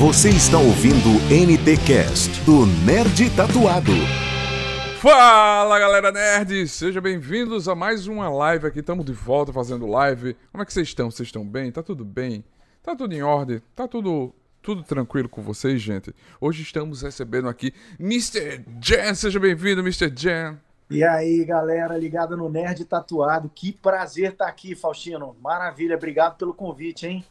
Você está ouvindo o NT Cast do Nerd Tatuado. Fala galera nerd, sejam bem-vindos a mais uma live aqui. Estamos de volta fazendo live. Como é que vocês estão? Vocês estão bem? Tá tudo bem? Tá tudo em ordem? Tá tudo tudo tranquilo com vocês, gente? Hoje estamos recebendo aqui Mr. Jan. Seja bem-vindo, Mr. Jan. E aí, galera, ligada no Nerd Tatuado. Que prazer estar aqui, Faustino. Maravilha, obrigado pelo convite, hein?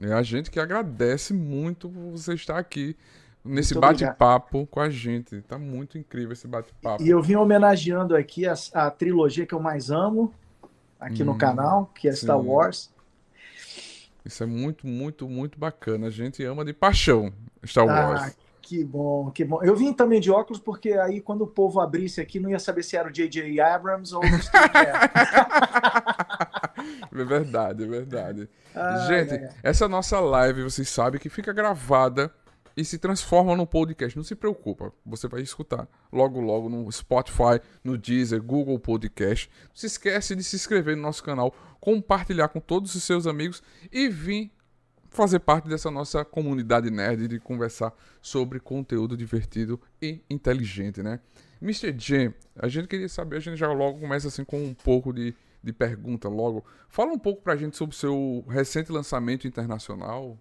É a gente que agradece muito por você estar aqui nesse bate-papo com a gente. Tá muito incrível esse bate-papo. E eu vim homenageando aqui a, a, trilogia que eu mais amo aqui hum, no canal, que é sim. Star Wars. Isso é muito, muito, muito bacana. A gente ama de paixão Star ah, Wars. Ah, que bom, que bom. Eu vim também de óculos porque aí quando o povo abrisse aqui não ia saber se era o J.J. Abrams ou o Steve É verdade, é verdade. Ah, Gente, é, essa nossa live, vocês sabem que fica gravada e se transforma num podcast. Não se preocupa, você vai escutar logo logo no Spotify, no Deezer, Google Podcast. Não se esquece de se inscrever no nosso canal, compartilhar com todos os seus amigos e vir fazer parte dessa nossa comunidade nerd de conversar sobre conteúdo divertido e inteligente, né? Mr. J, a gente queria saber, a gente já logo começa assim com um pouco de de pergunta logo. Fala um pouco para a gente sobre o seu recente lançamento internacional.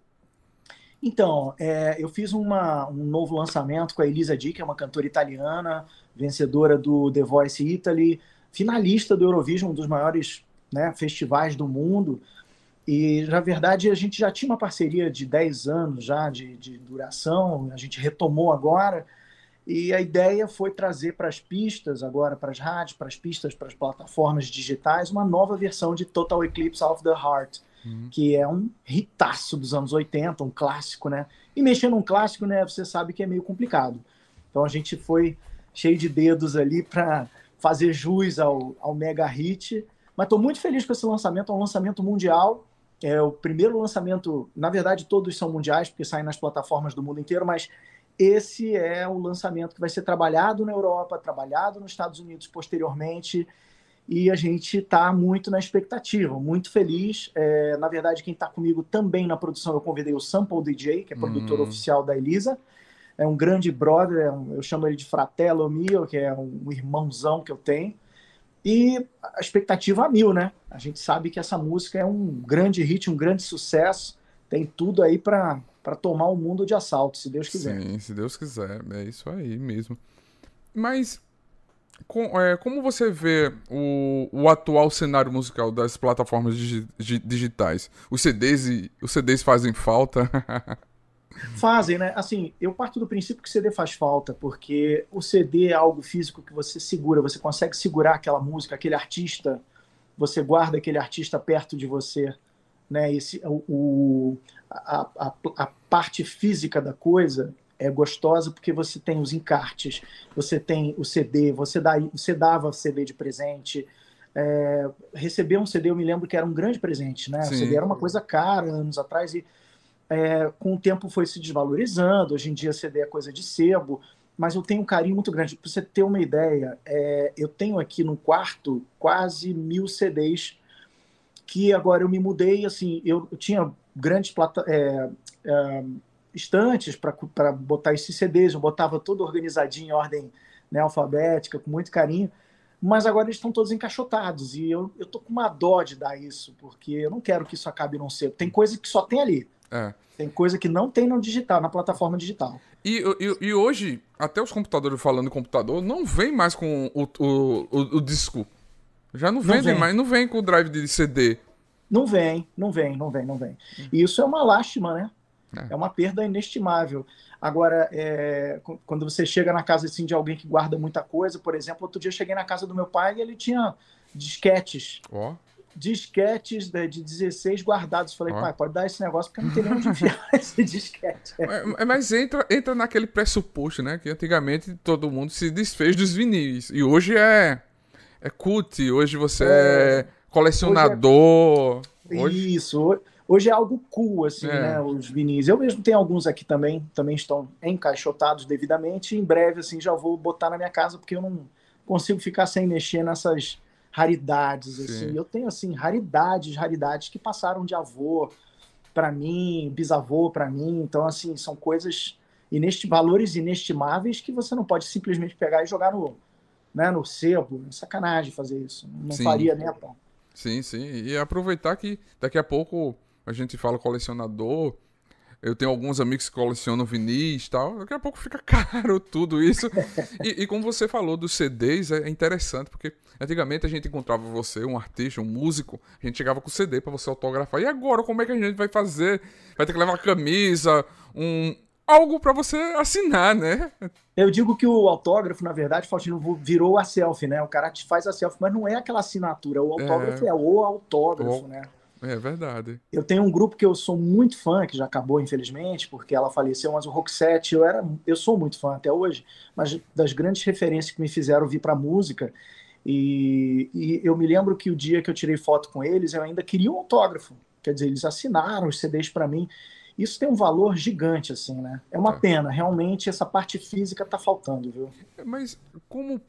Então, é, eu fiz uma, um novo lançamento com a Elisa Di, que é uma cantora italiana, vencedora do The Voice Italy, finalista do Eurovision, um dos maiores né, festivais do mundo. E, na verdade, a gente já tinha uma parceria de 10 anos já de, de duração, a gente retomou agora. E a ideia foi trazer para as pistas, agora para as rádios, para as pistas, para as plataformas digitais, uma nova versão de Total Eclipse of the Heart, uhum. que é um hitaço dos anos 80, um clássico, né? E mexer num clássico, né, você sabe que é meio complicado. Então a gente foi cheio de dedos ali para fazer jus ao, ao mega hit. Mas estou muito feliz com esse lançamento, é um lançamento mundial. É o primeiro lançamento, na verdade, todos são mundiais, porque saem nas plataformas do mundo inteiro, mas esse é o lançamento que vai ser trabalhado na Europa, trabalhado nos Estados Unidos posteriormente, e a gente está muito na expectativa, muito feliz. É, na verdade, quem está comigo também na produção, eu convidei o Sample DJ, que é produtor hum. oficial da Elisa. É um grande brother, é um, eu chamo ele de fratello mio, que é um irmãozão que eu tenho. E a expectativa a mil, né? A gente sabe que essa música é um grande hit, um grande sucesso. Tem tudo aí para para tomar o mundo de assalto, se Deus quiser. Sim, se Deus quiser. É isso aí mesmo. Mas com, é, como você vê o, o atual cenário musical das plataformas digi, digitais? Os CDs, e, os CDs fazem falta? Fazem, né? Assim, eu parto do princípio que o CD faz falta, porque o CD é algo físico que você segura, você consegue segurar aquela música, aquele artista, você guarda aquele artista perto de você, né? Esse, o, a, a, a parte física da coisa é gostosa porque você tem os encartes, você tem o CD, você, dá, você dava CD de presente. É, receber um CD, eu me lembro que era um grande presente, né? Sim. O CD era uma coisa cara anos atrás e é, com o tempo foi se desvalorizando. Hoje em dia, CD é coisa de sebo, mas eu tenho um carinho muito grande. Para você ter uma ideia, é, eu tenho aqui no quarto quase mil CDs que agora eu me mudei. Assim, eu, eu tinha grandes plata é, é, estantes para botar esses CDs, eu botava tudo organizadinho em ordem né, alfabética, com muito carinho, mas agora eles estão todos encaixotados e eu, eu tô com uma dó de dar isso, porque eu não quero que isso acabe não ser. Tem coisa que só tem ali. É. Tem coisa que não tem no digital, na plataforma digital. E, e, e hoje, até os computadores falando em computador, não vem mais com o, o, o, o disco. Já não, não vendem vem. mais, não vem com o drive de CD. Não vem, não vem, não vem, não vem. E isso é uma lástima, né? É, é uma perda inestimável. Agora, é, quando você chega na casa assim, de alguém que guarda muita coisa, por exemplo, outro dia eu cheguei na casa do meu pai e ele tinha disquetes. Oh. Disquetes de, de 16 guardados. Falei, oh. pai, pode dar esse negócio porque não tem nem onde enfiar esse disquete. Mas, mas, entra, entra naquele pressuposto, né? Que antigamente todo mundo se desfez dos vinis. E hoje é, é cult, hoje você é, é colecionador. Hoje é... Isso. Hoje é algo cool, assim, é. né? Os vinis. Eu mesmo tenho alguns aqui também, também estão encaixotados devidamente. em breve, assim, já vou botar na minha casa, porque eu não consigo ficar sem mexer nessas raridades, assim. Eu tenho, assim, raridades, raridades que passaram de avô, para mim, bisavô para mim. Então, assim, são coisas, inesti valores inestimáveis que você não pode simplesmente pegar e jogar no, né, no sebo. É sacanagem fazer isso. Não sim. faria nem a pão. Sim, sim. E aproveitar que daqui a pouco a gente fala colecionador eu tenho alguns amigos que colecionam vinis e tal. Daqui a pouco fica caro tudo isso. E, e, como você falou dos CDs, é interessante, porque antigamente a gente encontrava você, um artista, um músico, a gente chegava com CD para você autografar. E agora, como é que a gente vai fazer? Vai ter que levar uma camisa, um. Algo para você assinar, né? Eu digo que o autógrafo, na verdade, Faustino, virou a selfie, né? O cara te faz a selfie, mas não é aquela assinatura. O autógrafo é, é o autógrafo, o... né? É verdade. Eu tenho um grupo que eu sou muito fã, que já acabou, infelizmente, porque ela faleceu, mas o Roxette, eu era, eu sou muito fã até hoje, mas das grandes referências que me fizeram vir para música. E, e, eu me lembro que o dia que eu tirei foto com eles, eu ainda queria um autógrafo. Quer dizer, eles assinaram os CDs para mim. Isso tem um valor gigante, assim, né? É uma tá. pena, realmente essa parte física tá faltando, viu? Mas como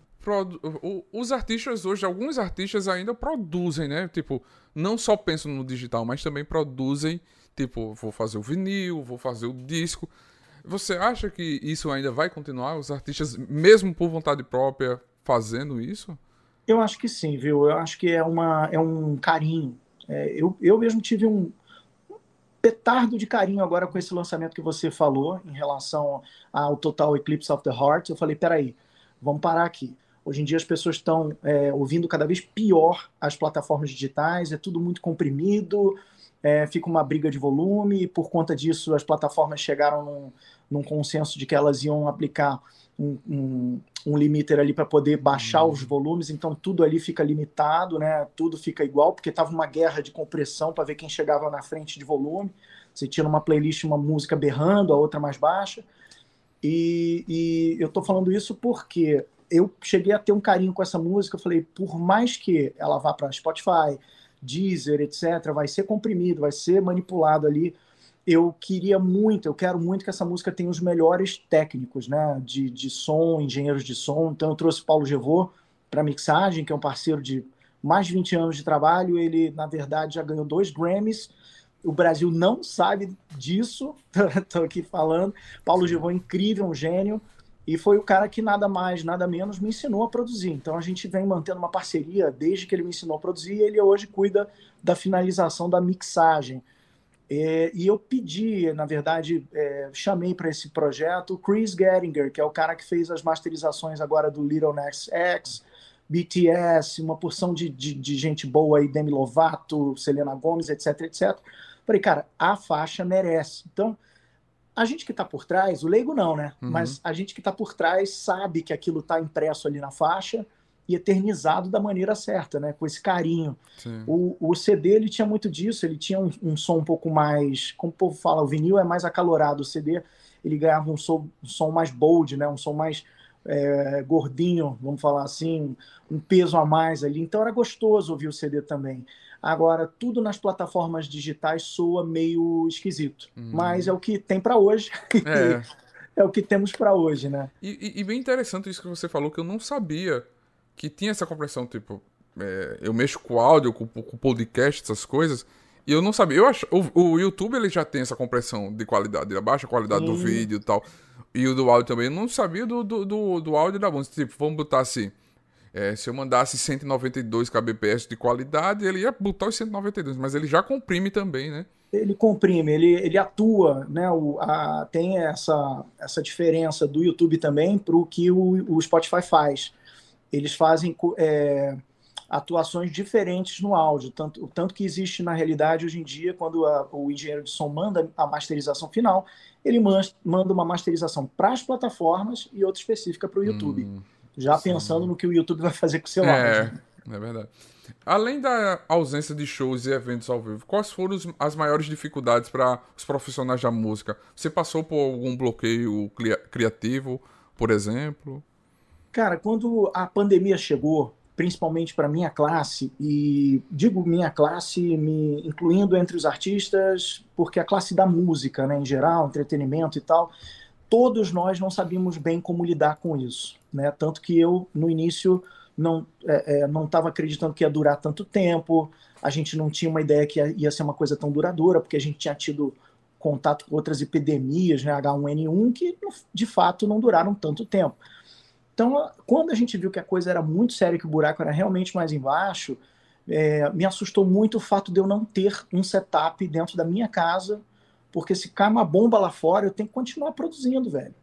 os artistas hoje, alguns artistas ainda produzem, né? Tipo, não só pensam no digital, mas também produzem, tipo, vou fazer o vinil, vou fazer o disco. Você acha que isso ainda vai continuar? Os artistas, mesmo por vontade própria, fazendo isso? Eu acho que sim, viu? Eu acho que é, uma, é um carinho. É, eu, eu mesmo tive um petardo de carinho agora com esse lançamento que você falou em relação ao Total Eclipse of the Heart. Eu falei, peraí, vamos parar aqui. Hoje em dia as pessoas estão é, ouvindo cada vez pior as plataformas digitais, é tudo muito comprimido, é, fica uma briga de volume, e por conta disso as plataformas chegaram num, num consenso de que elas iam aplicar um, um, um limiter ali para poder baixar uhum. os volumes, então tudo ali fica limitado, né? tudo fica igual, porque estava uma guerra de compressão para ver quem chegava na frente de volume. Você tinha numa playlist uma música berrando, a outra mais baixa. E, e eu estou falando isso porque eu cheguei a ter um carinho com essa música. Eu falei, por mais que ela vá para Spotify, Deezer, etc., vai ser comprimido, vai ser manipulado ali. Eu queria muito, eu quero muito que essa música tenha os melhores técnicos, né, de, de som, engenheiros de som. Então eu trouxe Paulo Gevô para mixagem, que é um parceiro de mais de 20 anos de trabalho. Ele, na verdade, já ganhou dois Grammys. O Brasil não sabe disso, estou aqui falando. Paulo Gevô é incrível, um gênio. E foi o cara que nada mais, nada menos me ensinou a produzir. Então a gente vem mantendo uma parceria desde que ele me ensinou a produzir e ele hoje cuida da finalização da mixagem. É, e eu pedi, na verdade, é, chamei para esse projeto o Chris Geringer, que é o cara que fez as masterizações agora do Little Next X, BTS, uma porção de, de, de gente boa aí, Demi Lovato, Selena Gomez, etc, etc. Falei, cara, a faixa merece. Então, a gente que está por trás, o leigo não, né? Uhum. Mas a gente que está por trás sabe que aquilo está impresso ali na faixa e eternizado da maneira certa, né? Com esse carinho. O, o, CD ele tinha muito disso, ele tinha um, um, som um pouco mais, como o povo fala, o vinil é mais acalorado, o CD ele ganhava um som, um som mais bold, né? Um som mais é, gordinho, vamos falar assim, um peso a mais ali. Então era gostoso ouvir o CD também. Agora, tudo nas plataformas digitais soa meio esquisito. Hum. Mas é o que tem para hoje. É. é o que temos para hoje, né? E, e, bem interessante isso que você falou, que eu não sabia que tinha essa compressão, tipo, é, eu mexo com áudio, com, com podcast, essas coisas, e eu não sabia. Eu acho, o, o YouTube ele já tem essa compressão de qualidade, a baixa qualidade do vídeo e tal. E o do áudio também. Eu não sabia do, do, do, do áudio da música. Tipo, vamos botar assim. É, se eu mandasse 192 kbps de qualidade, ele ia botar os 192, mas ele já comprime também, né? Ele comprime, ele, ele atua, né? O, a, tem essa, essa diferença do YouTube também para o que o, o Spotify faz. Eles fazem é, atuações diferentes no áudio, tanto, tanto que existe na realidade hoje em dia, quando a, o engenheiro de som manda a masterização final, ele manda uma masterização para as plataformas e outra específica para o YouTube. Hum já Sim. pensando no que o YouTube vai fazer com o seu é, áudio. É verdade. Além da ausência de shows e eventos ao vivo, quais foram as maiores dificuldades para os profissionais da música? Você passou por algum bloqueio criativo, por exemplo? Cara, quando a pandemia chegou, principalmente para minha classe, e digo minha classe, me incluindo entre os artistas, porque a classe da música, né, em geral, entretenimento e tal, todos nós não sabíamos bem como lidar com isso. Né? Tanto que eu, no início, não é, é, não estava acreditando que ia durar tanto tempo, a gente não tinha uma ideia que ia, ia, ser uma coisa tão duradoura, porque a gente tinha tido contato com outras epidemias, né, H1N1, que de fato não duraram tanto tempo. Então, quando a gente viu que a coisa era muito séria, que o buraco era realmente mais embaixo, é, me assustou muito o fato de eu não ter um setup dentro da minha casa, porque se cai uma bomba lá fora, eu tenho que continuar produzindo, velho.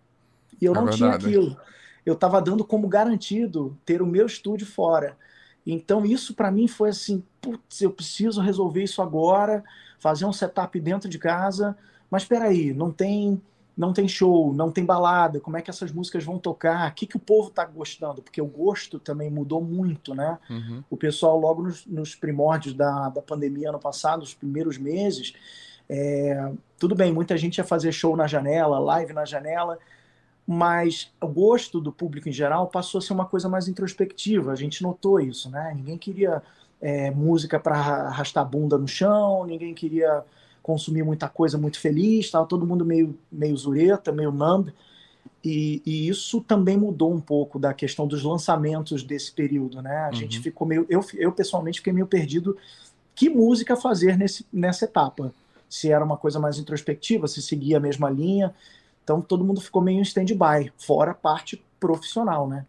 E eu é não verdade. tinha aquilo. Eu estava dando como garantido ter o meu estúdio fora. Então, isso para mim foi assim: putz, eu preciso resolver isso agora, fazer um setup dentro de casa. Mas espera aí, não tem não tem show, não tem balada, como é que essas músicas vão tocar, o que, que o povo está gostando, porque o gosto também mudou muito, né? Uhum. O pessoal, logo nos, nos, primórdios da, da pandemia ano passado, os primeiros meses, é, tudo bem, muita gente ia fazer show na janela, live na janela, mas o gosto do público em geral passou a ser uma coisa mais introspectiva, a gente notou isso, né? Ninguém queria é, música para arrastar a bunda no chão, ninguém queria consumir muita coisa muito feliz, estava todo mundo meio, meio zureta, meio numb, e, e, isso também mudou um pouco da questão dos lançamentos desse período, né? A uhum. gente ficou meio, eu, eu pessoalmente fiquei meio perdido que música fazer nesse, nessa etapa. Se era uma coisa mais introspectiva, se seguia a mesma linha. Então todo mundo ficou meio em stand-by, fora a parte profissional, né?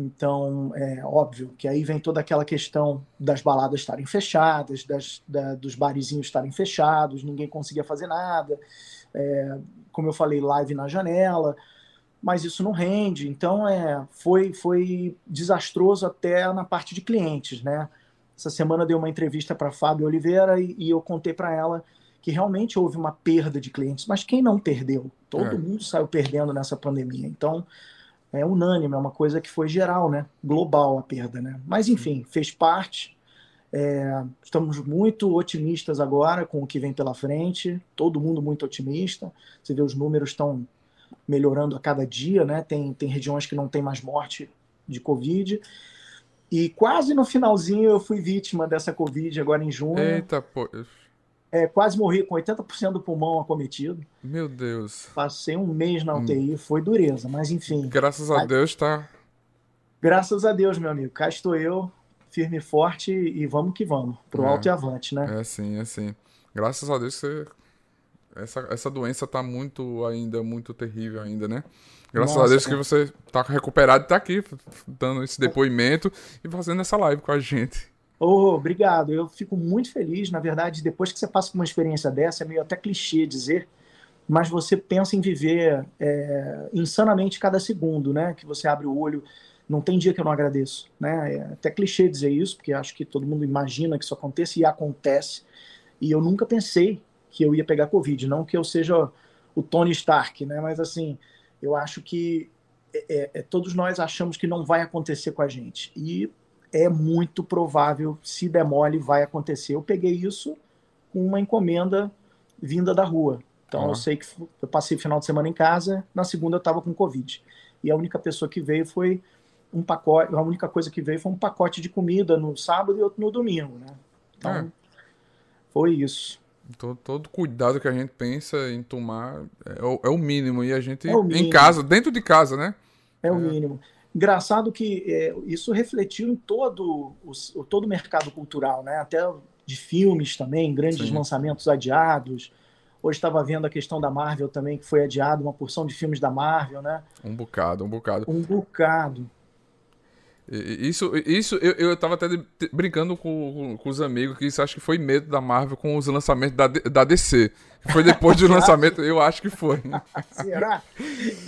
Então, é óbvio que aí vem toda aquela questão das baladas estarem fechadas, das, da, dos barizinhos estarem fechados, ninguém conseguia fazer nada. É, como eu falei, live na janela, mas isso não rende. Então, é, foi, foi desastroso até na parte de clientes, né? Essa semana dei uma entrevista para Fábio Oliveira e, e eu contei para ela que realmente houve uma perda de clientes, mas quem não perdeu? Todo é. mundo saiu perdendo nessa pandemia. Então, é unânime, é uma coisa que foi geral, né? Global a perda, né? Mas enfim, fez parte. É, estamos muito otimistas agora com o que vem pela frente. Todo mundo muito otimista. Você vê os números estão melhorando a cada dia, né? Tem, tem regiões que não tem mais morte de Covid. E quase no finalzinho eu fui vítima dessa Covid agora em junho. Eita, pô. É, quase morri com 80% do pulmão acometido. Meu Deus. Passei um mês na UTI, hum. foi dureza, mas enfim. Graças a Deus tá. Graças a Deus, meu amigo. Cá estou eu, firme e forte, e vamos que vamos. Pro é, alto e avante, né? É sim, é sim. Graças a Deus você. Essa, essa doença tá muito ainda, muito terrível ainda, né? Graças Nossa, a Deus cara. que você tá recuperado e tá aqui, dando esse depoimento e fazendo essa live com a gente. Oh, obrigado. Eu fico muito feliz. Na verdade, depois que você passa por uma experiência dessa, é meio até clichê dizer, mas você pensa em viver é, insanamente cada segundo, né? Que você abre o olho. Não tem dia que eu não agradeço, né? É até clichê dizer isso, porque acho que todo mundo imagina que isso aconteça e acontece. E eu nunca pensei que eu ia pegar Covid. Não que eu seja o Tony Stark, né? Mas assim, eu acho que é, é, é todos nós achamos que não vai acontecer com a gente. E é muito provável, se demole, vai acontecer. Eu peguei isso com uma encomenda vinda da rua. Então uhum. eu sei que eu passei o final de semana em casa, na segunda eu estava com Covid. E a única pessoa que veio foi um pacote, a única coisa que veio foi um pacote de comida no sábado e outro no domingo, né? Então, é. foi isso. Todo, todo, cuidado que a gente pensa em tomar é o, é o mínimo. E a gente, é em casa, dentro de casa, né? É o é. mínimo. Engraçado que é, isso refletiu em todo o, todo o mercado cultural, né? até de filmes também, grandes Sim. lançamentos adiados. Hoje estava vendo a questão da Marvel também, que foi adiado, uma porção de filmes da Marvel, né? Um bocado, um bocado. Um bocado. Isso, isso eu, eu tava até brincando com, com, os amigos que isso acho que foi medo da Marvel com os lançamentos da, da DC. Foi depois do lançamento, eu acho que foi. Será?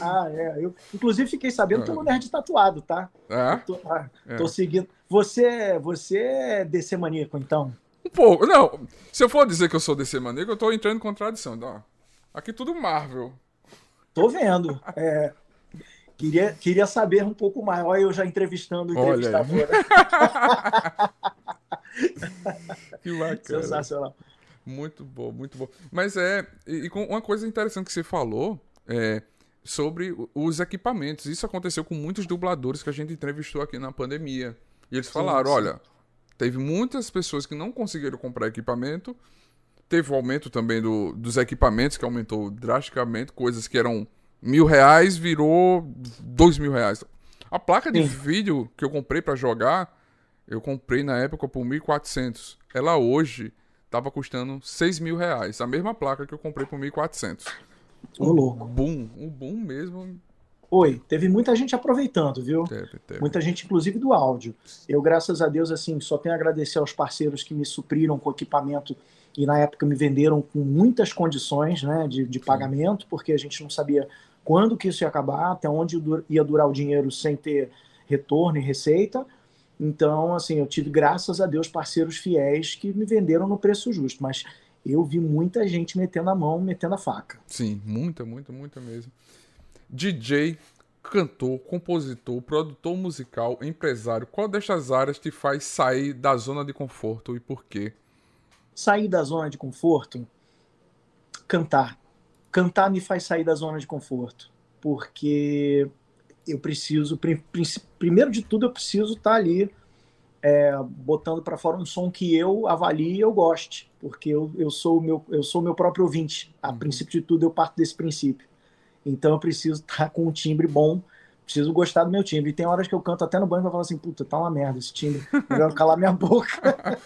Ah, é. Eu, inclusive, fiquei sabendo pelo Nerd Tatuado, tá? É? Tô, ah, é. tô seguindo. Você, você é DC maníaco, então? Um pouco. Não, se eu for dizer que eu sou DC maníaco, eu tô entrando em contradição. Então, aqui tudo Marvel. Tô vendo. É, Queria, queria saber um pouco mais. Olha, eu já entrevistando o entrevistador. que bacana. Sensacional. Muito bom, muito bom. Mas é. E, com uma coisa interessante que você falou é sobre os equipamentos. Isso aconteceu com muitos dubladores que a gente entrevistou aqui na pandemia. E eles falaram: sim, sim. olha, teve muitas pessoas que não conseguiram comprar equipamento. Teve o aumento também do, dos equipamentos, que aumentou drasticamente, coisas que eram mil reais virou dois mil reais. A placa de Sim. vídeo que eu comprei para jogar, eu comprei na época por 1.400. Ela hoje tava custando 6 mil reais. A mesma placa que eu comprei por 1.400. Ô, um louco. Boom, um boom mesmo. Oi, teve muita gente aproveitando, viu? Teve, teve. Muita gente, inclusive do áudio. Eu, graças a Deus, assim, só tenho a agradecer aos parceiros que me supriram com equipamento e na época me venderam com muitas condições né, de, de pagamento, porque a gente não sabia quando que isso ia acabar, até onde ia durar o dinheiro sem ter retorno e receita. Então, assim, eu tive, graças a Deus, parceiros fiéis que me venderam no preço justo, mas eu vi muita gente metendo a mão, metendo a faca. Sim, muita, muita, muita mesmo. DJ, cantor, compositor, produtor musical, empresário, qual destas áreas te faz sair da zona de conforto e por quê? Sair da zona de conforto? Cantar. Cantar me faz sair da zona de conforto, porque eu preciso, primeiro de tudo, eu preciso estar ali é, botando para fora um som que eu avalie e eu goste, porque eu, eu sou o meu eu sou meu próprio ouvinte. A uhum. princípio de tudo, eu parto desse princípio. Então eu preciso estar com um timbre bom, preciso gostar do meu timbre. E tem horas que eu canto até no banho e falo assim, puta, tá uma merda esse timbre, melhor calar minha boca.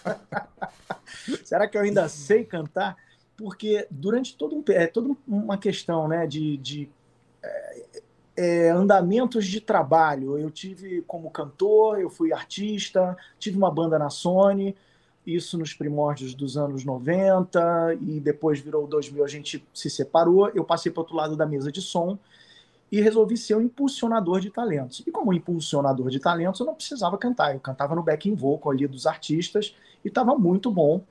Será que eu ainda sei cantar? Porque durante todo um, é toda uma questão né, de, de é, é, andamentos de trabalho. Eu tive como cantor, eu fui artista, tive uma banda na Sony, isso nos primórdios dos anos 90 e depois virou 2000, a gente se separou, eu passei para outro lado da mesa de som e resolvi ser um impulsionador de talentos. E como impulsionador de talentos, eu não precisava cantar, eu cantava no backing vocal ali dos artistas e estava muito bom.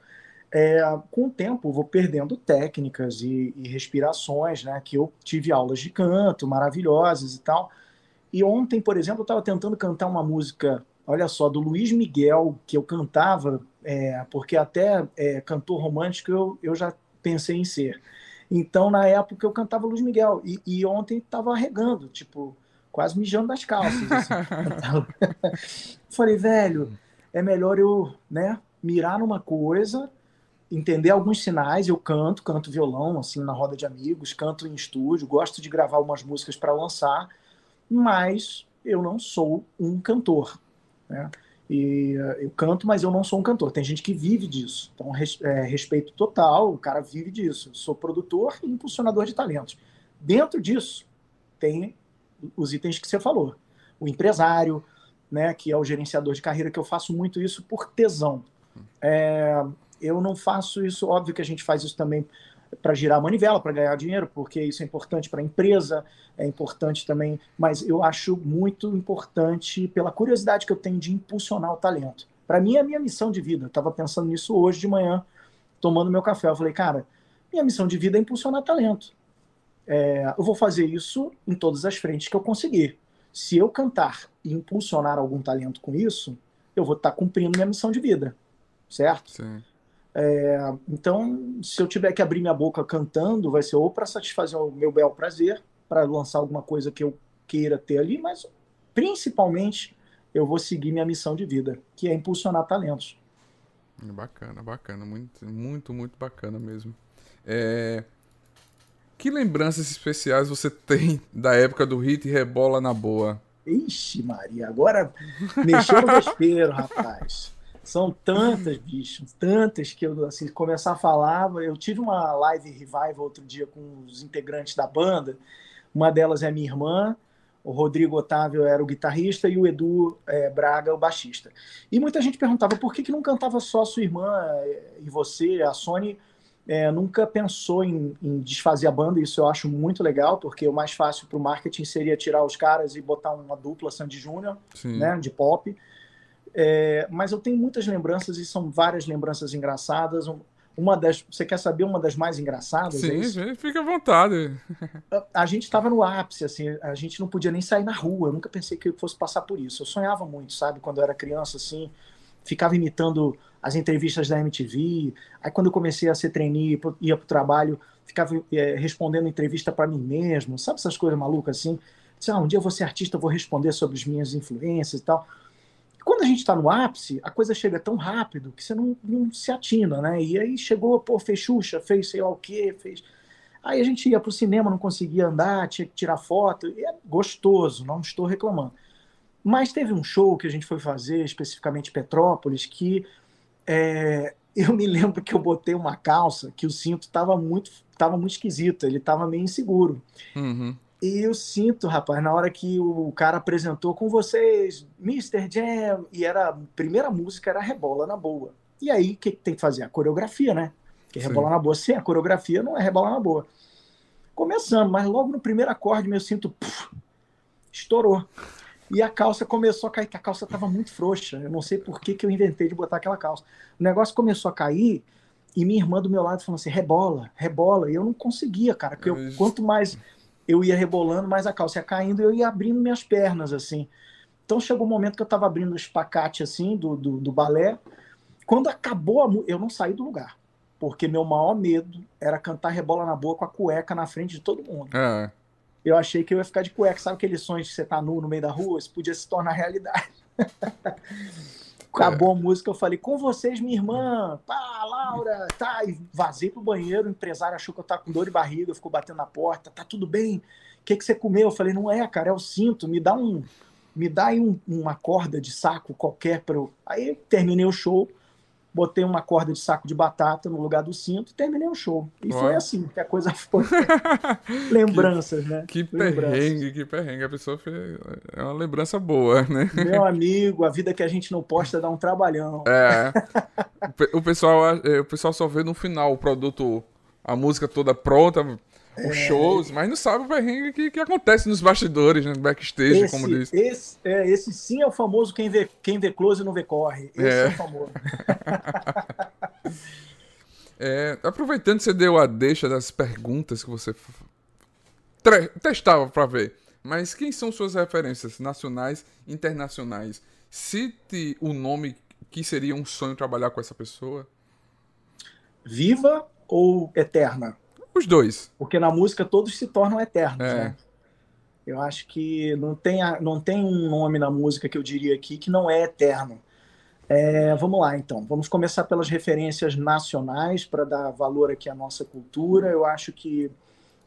É, com o tempo, vou perdendo técnicas e, e respirações, né? Que eu tive aulas de canto maravilhosas e tal. E ontem, por exemplo, eu estava tentando cantar uma música, olha só, do Luiz Miguel, que eu cantava é, porque até é, cantor romântico eu, eu já pensei em ser. Então, na época, eu cantava Luiz Miguel. E, e ontem estava arregando, tipo, quase mijando das calças. Assim, Falei, velho, é melhor eu né, mirar numa coisa, entender alguns sinais. Eu canto, canto violão, assim, na roda de amigos, canto em estúdio, gosto de gravar umas músicas para lançar, mas eu não sou um cantor. Né? E uh, eu canto, mas eu não sou um cantor. Tem gente que vive disso. Então, res, é, respeito total, o cara vive disso. Eu sou produtor e impulsionador de talentos. Dentro disso, tem os itens que você falou. O empresário, né, que é o gerenciador de carreira, que eu faço muito isso por tesão. É, eu não faço isso, óbvio que a gente faz isso também para girar a manivela, para ganhar dinheiro, porque isso é importante para a empresa, é importante também, mas eu acho muito importante pela curiosidade que eu tenho de impulsionar o talento. Para mim é a minha missão de vida. Eu estava pensando nisso hoje de manhã, tomando meu café. Eu falei, cara, minha missão de vida é impulsionar talento. É, eu vou fazer isso em todas as frentes que eu conseguir. Se eu cantar e impulsionar algum talento com isso, eu vou estar tá cumprindo minha missão de vida, certo? Sim. É, então, se eu tiver que abrir minha boca cantando, vai ser ou para satisfazer o meu bel prazer, para lançar alguma coisa que eu queira ter ali, mas principalmente eu vou seguir minha missão de vida, que é impulsionar talentos. Bacana, bacana, muito, muito, muito bacana mesmo. É... Que lembranças especiais você tem da época do hit Rebola na Boa? Ixi, Maria, agora mexeu no vespeiro, rapaz. São tantas, bicho, tantas que eu, assim, começar a falar. Eu tive uma live revival outro dia com os integrantes da banda. Uma delas é minha irmã, o Rodrigo Otávio era o guitarrista e o Edu é, Braga o baixista. E muita gente perguntava por que, que não cantava só sua irmã é, e você, a Sony. É, nunca pensou em, em, desfazer a banda, isso eu acho muito legal, porque o mais fácil para o marketing seria tirar os caras e botar uma dupla Sandy Júnior, né, de pop. É, mas eu tenho muitas lembranças e são várias lembranças engraçadas. Uma das, você quer saber uma das mais engraçadas? Sim, é fica à vontade. A, a gente estava no ápice, assim, a gente não podia nem sair na rua. Eu nunca pensei que eu fosse passar por isso. Eu sonhava muito, sabe, quando eu era criança, assim, ficava imitando as entrevistas da MTV. Aí quando eu comecei a ser trainee, ia para o trabalho, ficava é, respondendo entrevista para mim mesmo, sabe essas coisas malucas assim? Disse, ah, um dia eu vou ser artista, eu vou responder sobre as minhas influências e tal. Quando a gente está no ápice, a coisa chega tão rápido que você não, não, se atina, né? E aí chegou, pô, fez Xuxa, fez sei lá o quê, fez. Aí a gente ia para o cinema, não conseguia andar, tinha que tirar foto. E é gostoso, não estou reclamando. Mas teve um show que a gente foi fazer, especificamente Petrópolis, que é, eu me lembro que eu botei uma calça que o cinto estava muito, tava muito esquisito, ele estava meio inseguro. Uhum. E o cinto, rapaz, na hora que o cara apresentou com vocês, Mr. Jam, e era a primeira música era Rebola na Boa. E aí, o que, que tem que fazer? A coreografia, né? Porque Rebola Sim. na Boa, sem a coreografia, não é Rebola na Boa. Começando, mas logo no primeiro acorde, meu cinto puf, estourou. E a calça começou a cair, que a calça estava muito frouxa. Eu não sei por que, que eu inventei de botar aquela calça. O negócio começou a cair e minha irmã do meu lado falou assim: rebola, rebola. E eu não conseguia, cara, porque eu, quanto mais eu ia rebolando, mais a calça ia caindo e eu ia abrindo minhas pernas, assim. Então chegou um momento que eu estava abrindo o espacate, assim, do, do, do balé. Quando acabou a eu não saí do lugar. Porque meu maior medo era cantar rebola na boa com a cueca na frente de todo mundo. É eu achei que eu ia ficar de cueca. Sabe aqueles sonhos de você estar tá nu no meio da rua? Isso podia se tornar realidade. Acabou é. a música, eu falei, com vocês, minha irmã, pá, Laura, tá, e vazei pro banheiro, o empresário achou que eu tava com dor de barriga, ficou batendo na porta, tá tudo bem? O que, que você comeu? Eu falei, não é, cara, é o cinto, me dá um, me dá aí um, uma corda de saco qualquer para eu. Aí terminei o show, botei uma corda de saco de batata no lugar do cinto e terminei o show. E foi assim que a coisa foi. Lembranças, que, né? Que perrengue, que perrengue. A pessoa fez... É uma lembrança boa, né? Meu amigo, a vida que a gente não posta dá um trabalhão. É. o, pessoal, é, o pessoal só vê no final o produto, a música toda pronta, os é... shows, mas não sabe o perrengue que, que acontece nos bastidores, né? backstage, esse, como diz. Esse, é, esse sim é o famoso quem vê, quem vê close não vê corre. Esse é, é o famoso. é, aproveitando que você deu a deixa das perguntas que você testava para ver, mas quem são suas referências nacionais internacionais? Cite o nome que seria um sonho trabalhar com essa pessoa. Viva ou eterna? Os dois. Porque na música todos se tornam eternos, é. né? Eu acho que não tem, não tem um nome na música que eu diria aqui que não é eterno. É, vamos lá, então. Vamos começar pelas referências nacionais para dar valor aqui à nossa cultura. Eu acho que,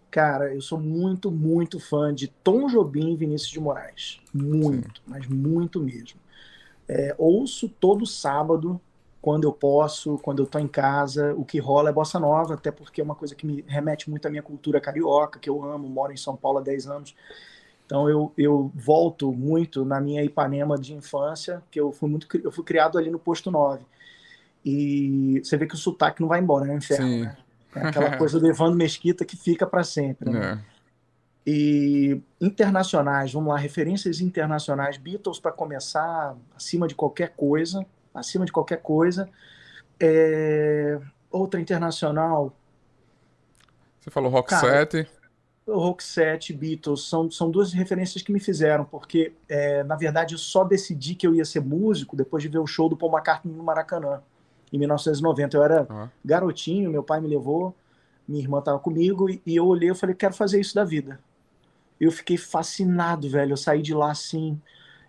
cara, eu sou muito, muito fã de Tom Jobim e Vinícius de Moraes. Muito, Sim. mas muito mesmo. É, ouço todo sábado quando eu posso, quando eu estou em casa, o que rola é bossa nova, até porque é uma coisa que me remete muito à minha cultura carioca, que eu amo, moro em São Paulo há 10 anos. Então eu, eu volto muito na minha Ipanema de infância, que eu fui muito eu fui criado ali no posto 9. E você vê que o sotaque não vai embora, né, inferno, né? É aquela coisa do Evandro Mesquita que fica para sempre. Né? É. E internacionais, vamos lá, referências internacionais, Beatles para começar, acima de qualquer coisa acima de qualquer coisa. É... Outra internacional. Você falou Rock Cara, 7. O Rock 7, Beatles, são, são duas referências que me fizeram, porque, é, na verdade, eu só decidi que eu ia ser músico depois de ver o show do Paul McCartney no Maracanã, em 1990. Eu era uhum. garotinho, meu pai me levou, minha irmã estava comigo, e, e eu olhei e falei, quero fazer isso da vida. Eu fiquei fascinado, velho. Eu saí de lá assim,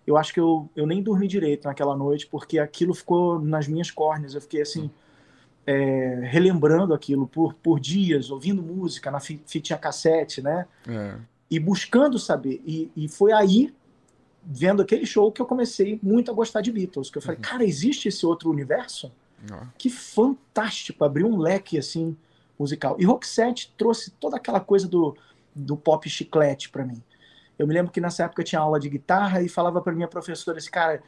eu acho que eu, eu nem dormi direito naquela noite, porque aquilo ficou nas minhas córneas. Eu fiquei assim, é, relembrando aquilo por, por dias, ouvindo música na fitinha cassete, né? É. E buscando saber. E, e foi aí, vendo aquele show, que eu comecei muito a gostar de Beatles. Que eu falei, uhum. cara, existe esse outro universo? Uhum. Que fantástico! Abriu um leque assim musical. E Roxette trouxe toda aquela coisa do, do pop chiclete para mim. Eu me lembro que nessa época eu tinha aula de guitarra e falava para minha professora assim, cara,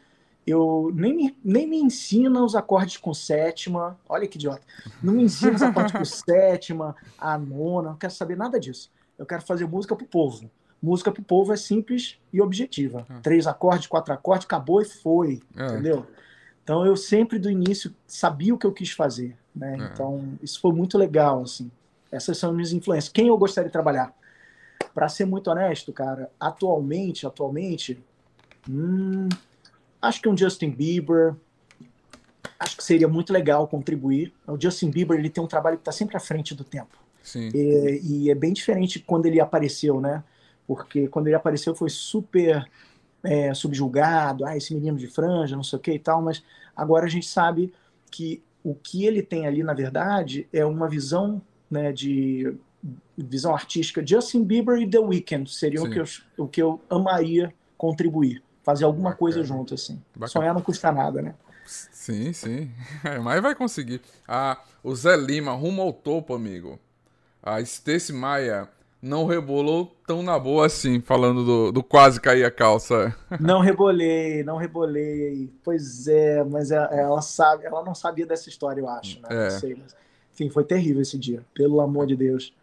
eu nem me, nem me ensina os acordes com sétima, olha que idiota, não me ensina os acordes com sétima, a nona, não quero saber nada disso. Eu quero fazer música pro povo. Música pro povo é simples e objetiva. Ah. Três acordes, quatro acordes, acabou e foi, é. entendeu? Então eu sempre do início sabia o que eu quis fazer, né? É. Então isso foi muito legal, assim. Essas são minhas influências. Quem eu gostaria de trabalhar? Para ser muito honesto, cara, atualmente, atualmente, hum, acho que um Justin Bieber, acho que seria muito legal contribuir. O Justin Bieber ele tem um trabalho que está sempre à frente do tempo. Sim. E, e, é bem diferente quando ele apareceu, né? Porque quando ele apareceu foi super é, subjulgado, ah, esse menino de franja, não sei o que e tal, mas agora a gente sabe que o que ele tem ali, na verdade, é uma visão né, de visão artística, Justin Bieber e The Weeknd seriam o que, eu, o que eu amaria contribuir. fazer alguma Bacana. coisa junto, assim. Bacana. Sonhar não custa nada, né? Sim, sim. É, mas vai conseguir. Ah, o Zé Lima, rumo ao topo, amigo. A Stacy Maia não rebolou tão na boa assim, falando do, do quase cair a calça. Não rebolei, não rebolei. Pois é, mas ela, é, ela sabe, ela não sabia dessa história, eu acho, né? É. Não sei, mas, enfim, foi terrível esse dia, pelo amor de Deus.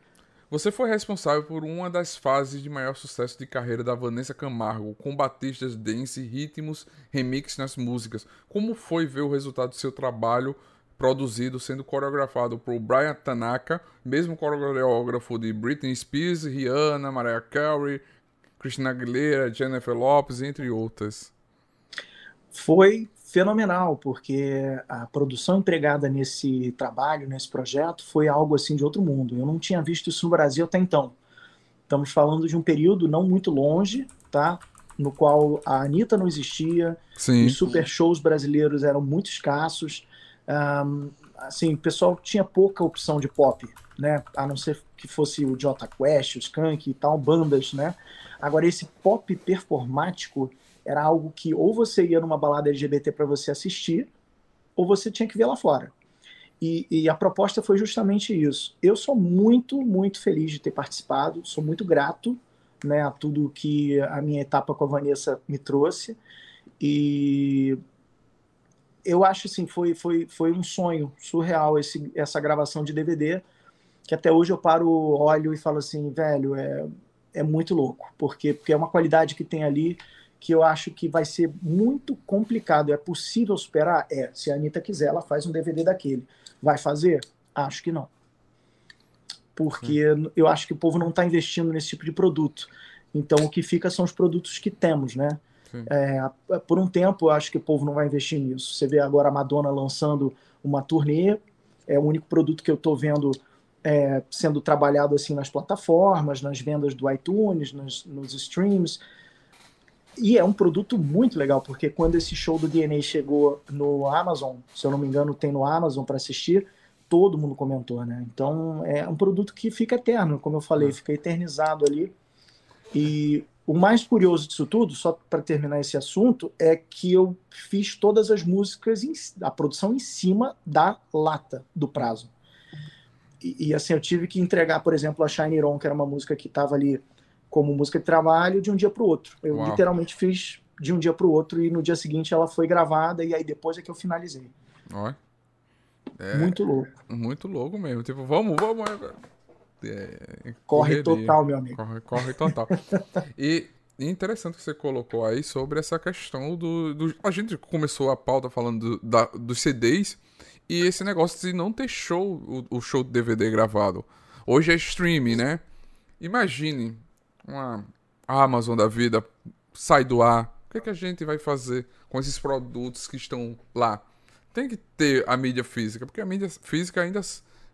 Você foi responsável por uma das fases de maior sucesso de carreira da Vanessa Camargo, com batistas dance, ritmos, remix nas músicas. Como foi ver o resultado do seu trabalho produzido sendo coreografado por Brian Tanaka, mesmo coreógrafo de Britney Spears, Rihanna, Mariah Carey, Christina Aguilera, Jennifer Lopez, entre outras? Foi fenomenal, porque a produção empregada nesse trabalho, nesse projeto, foi algo assim de outro mundo. Eu não tinha visto isso no Brasil até então. Estamos falando de um período não muito longe, tá? No qual a Anitta não existia, Sim. os super shows brasileiros eram muito escassos. Um, assim, o pessoal tinha pouca opção de pop, né? A não ser que fosse o Jota Quest, o Skank e tal, bandas, né? Agora, esse pop performático era algo que ou você ia numa balada LGBT para você assistir, ou você tinha que ver lá fora. E, e, a proposta foi justamente isso. Eu sou muito, muito feliz de ter participado, sou muito grato né, a tudo que a minha etapa com a Vanessa me trouxe. E eu acho assim, foi, foi, foi um sonho surreal esse, essa gravação de DVD, que até hoje eu paro, olho e falo assim, velho, é, é muito louco, porque, porque é uma qualidade que tem ali que eu acho que vai ser muito complicado. É possível superar? É. Se a Anitta quiser, ela faz um DVD daquele. Vai fazer? Acho que não. Porque eu acho que o povo não está investindo nesse tipo de produto. Então, o que fica são os produtos que temos, né? É, por um tempo, eu acho que o povo não vai investir nisso. Você vê agora a Madonna lançando uma turnê, é o único produto que eu estou vendo é, sendo trabalhado assim nas plataformas, nas vendas do iTunes, nos streams. E é um produto muito legal, porque quando esse show do DNA chegou no Amazon, se eu não me engano, tem no Amazon para assistir, todo mundo comentou, né? Então é um produto que fica eterno, como eu falei, é. fica eternizado ali. E o mais curioso disso tudo, só para terminar esse assunto, é que eu fiz todas as músicas, em, a produção em cima da lata do prazo. E, e, assim, eu tive que entregar, por exemplo, a Shine On, que era uma música que estava ali como música de trabalho de um dia para o outro. Eu Uau. literalmente fiz de um dia para o outro e no dia seguinte ela foi gravada e aí depois é que eu finalizei. Ó. É, muito louco. Muito louco mesmo. Tipo, vamos, vamos. É, corre total, meu amigo. Corre, corre total. e interessante que você colocou aí sobre essa questão do, do. a gente começou a pauta falando do, da, dos CDs e esse negócio de não ter show, o, o show de DVD gravado. Hoje é streaming, né? Imagine uma Amazon da vida sai do ar, o que, é que a gente vai fazer com esses produtos que estão lá? Tem que ter a mídia física, porque a mídia física ainda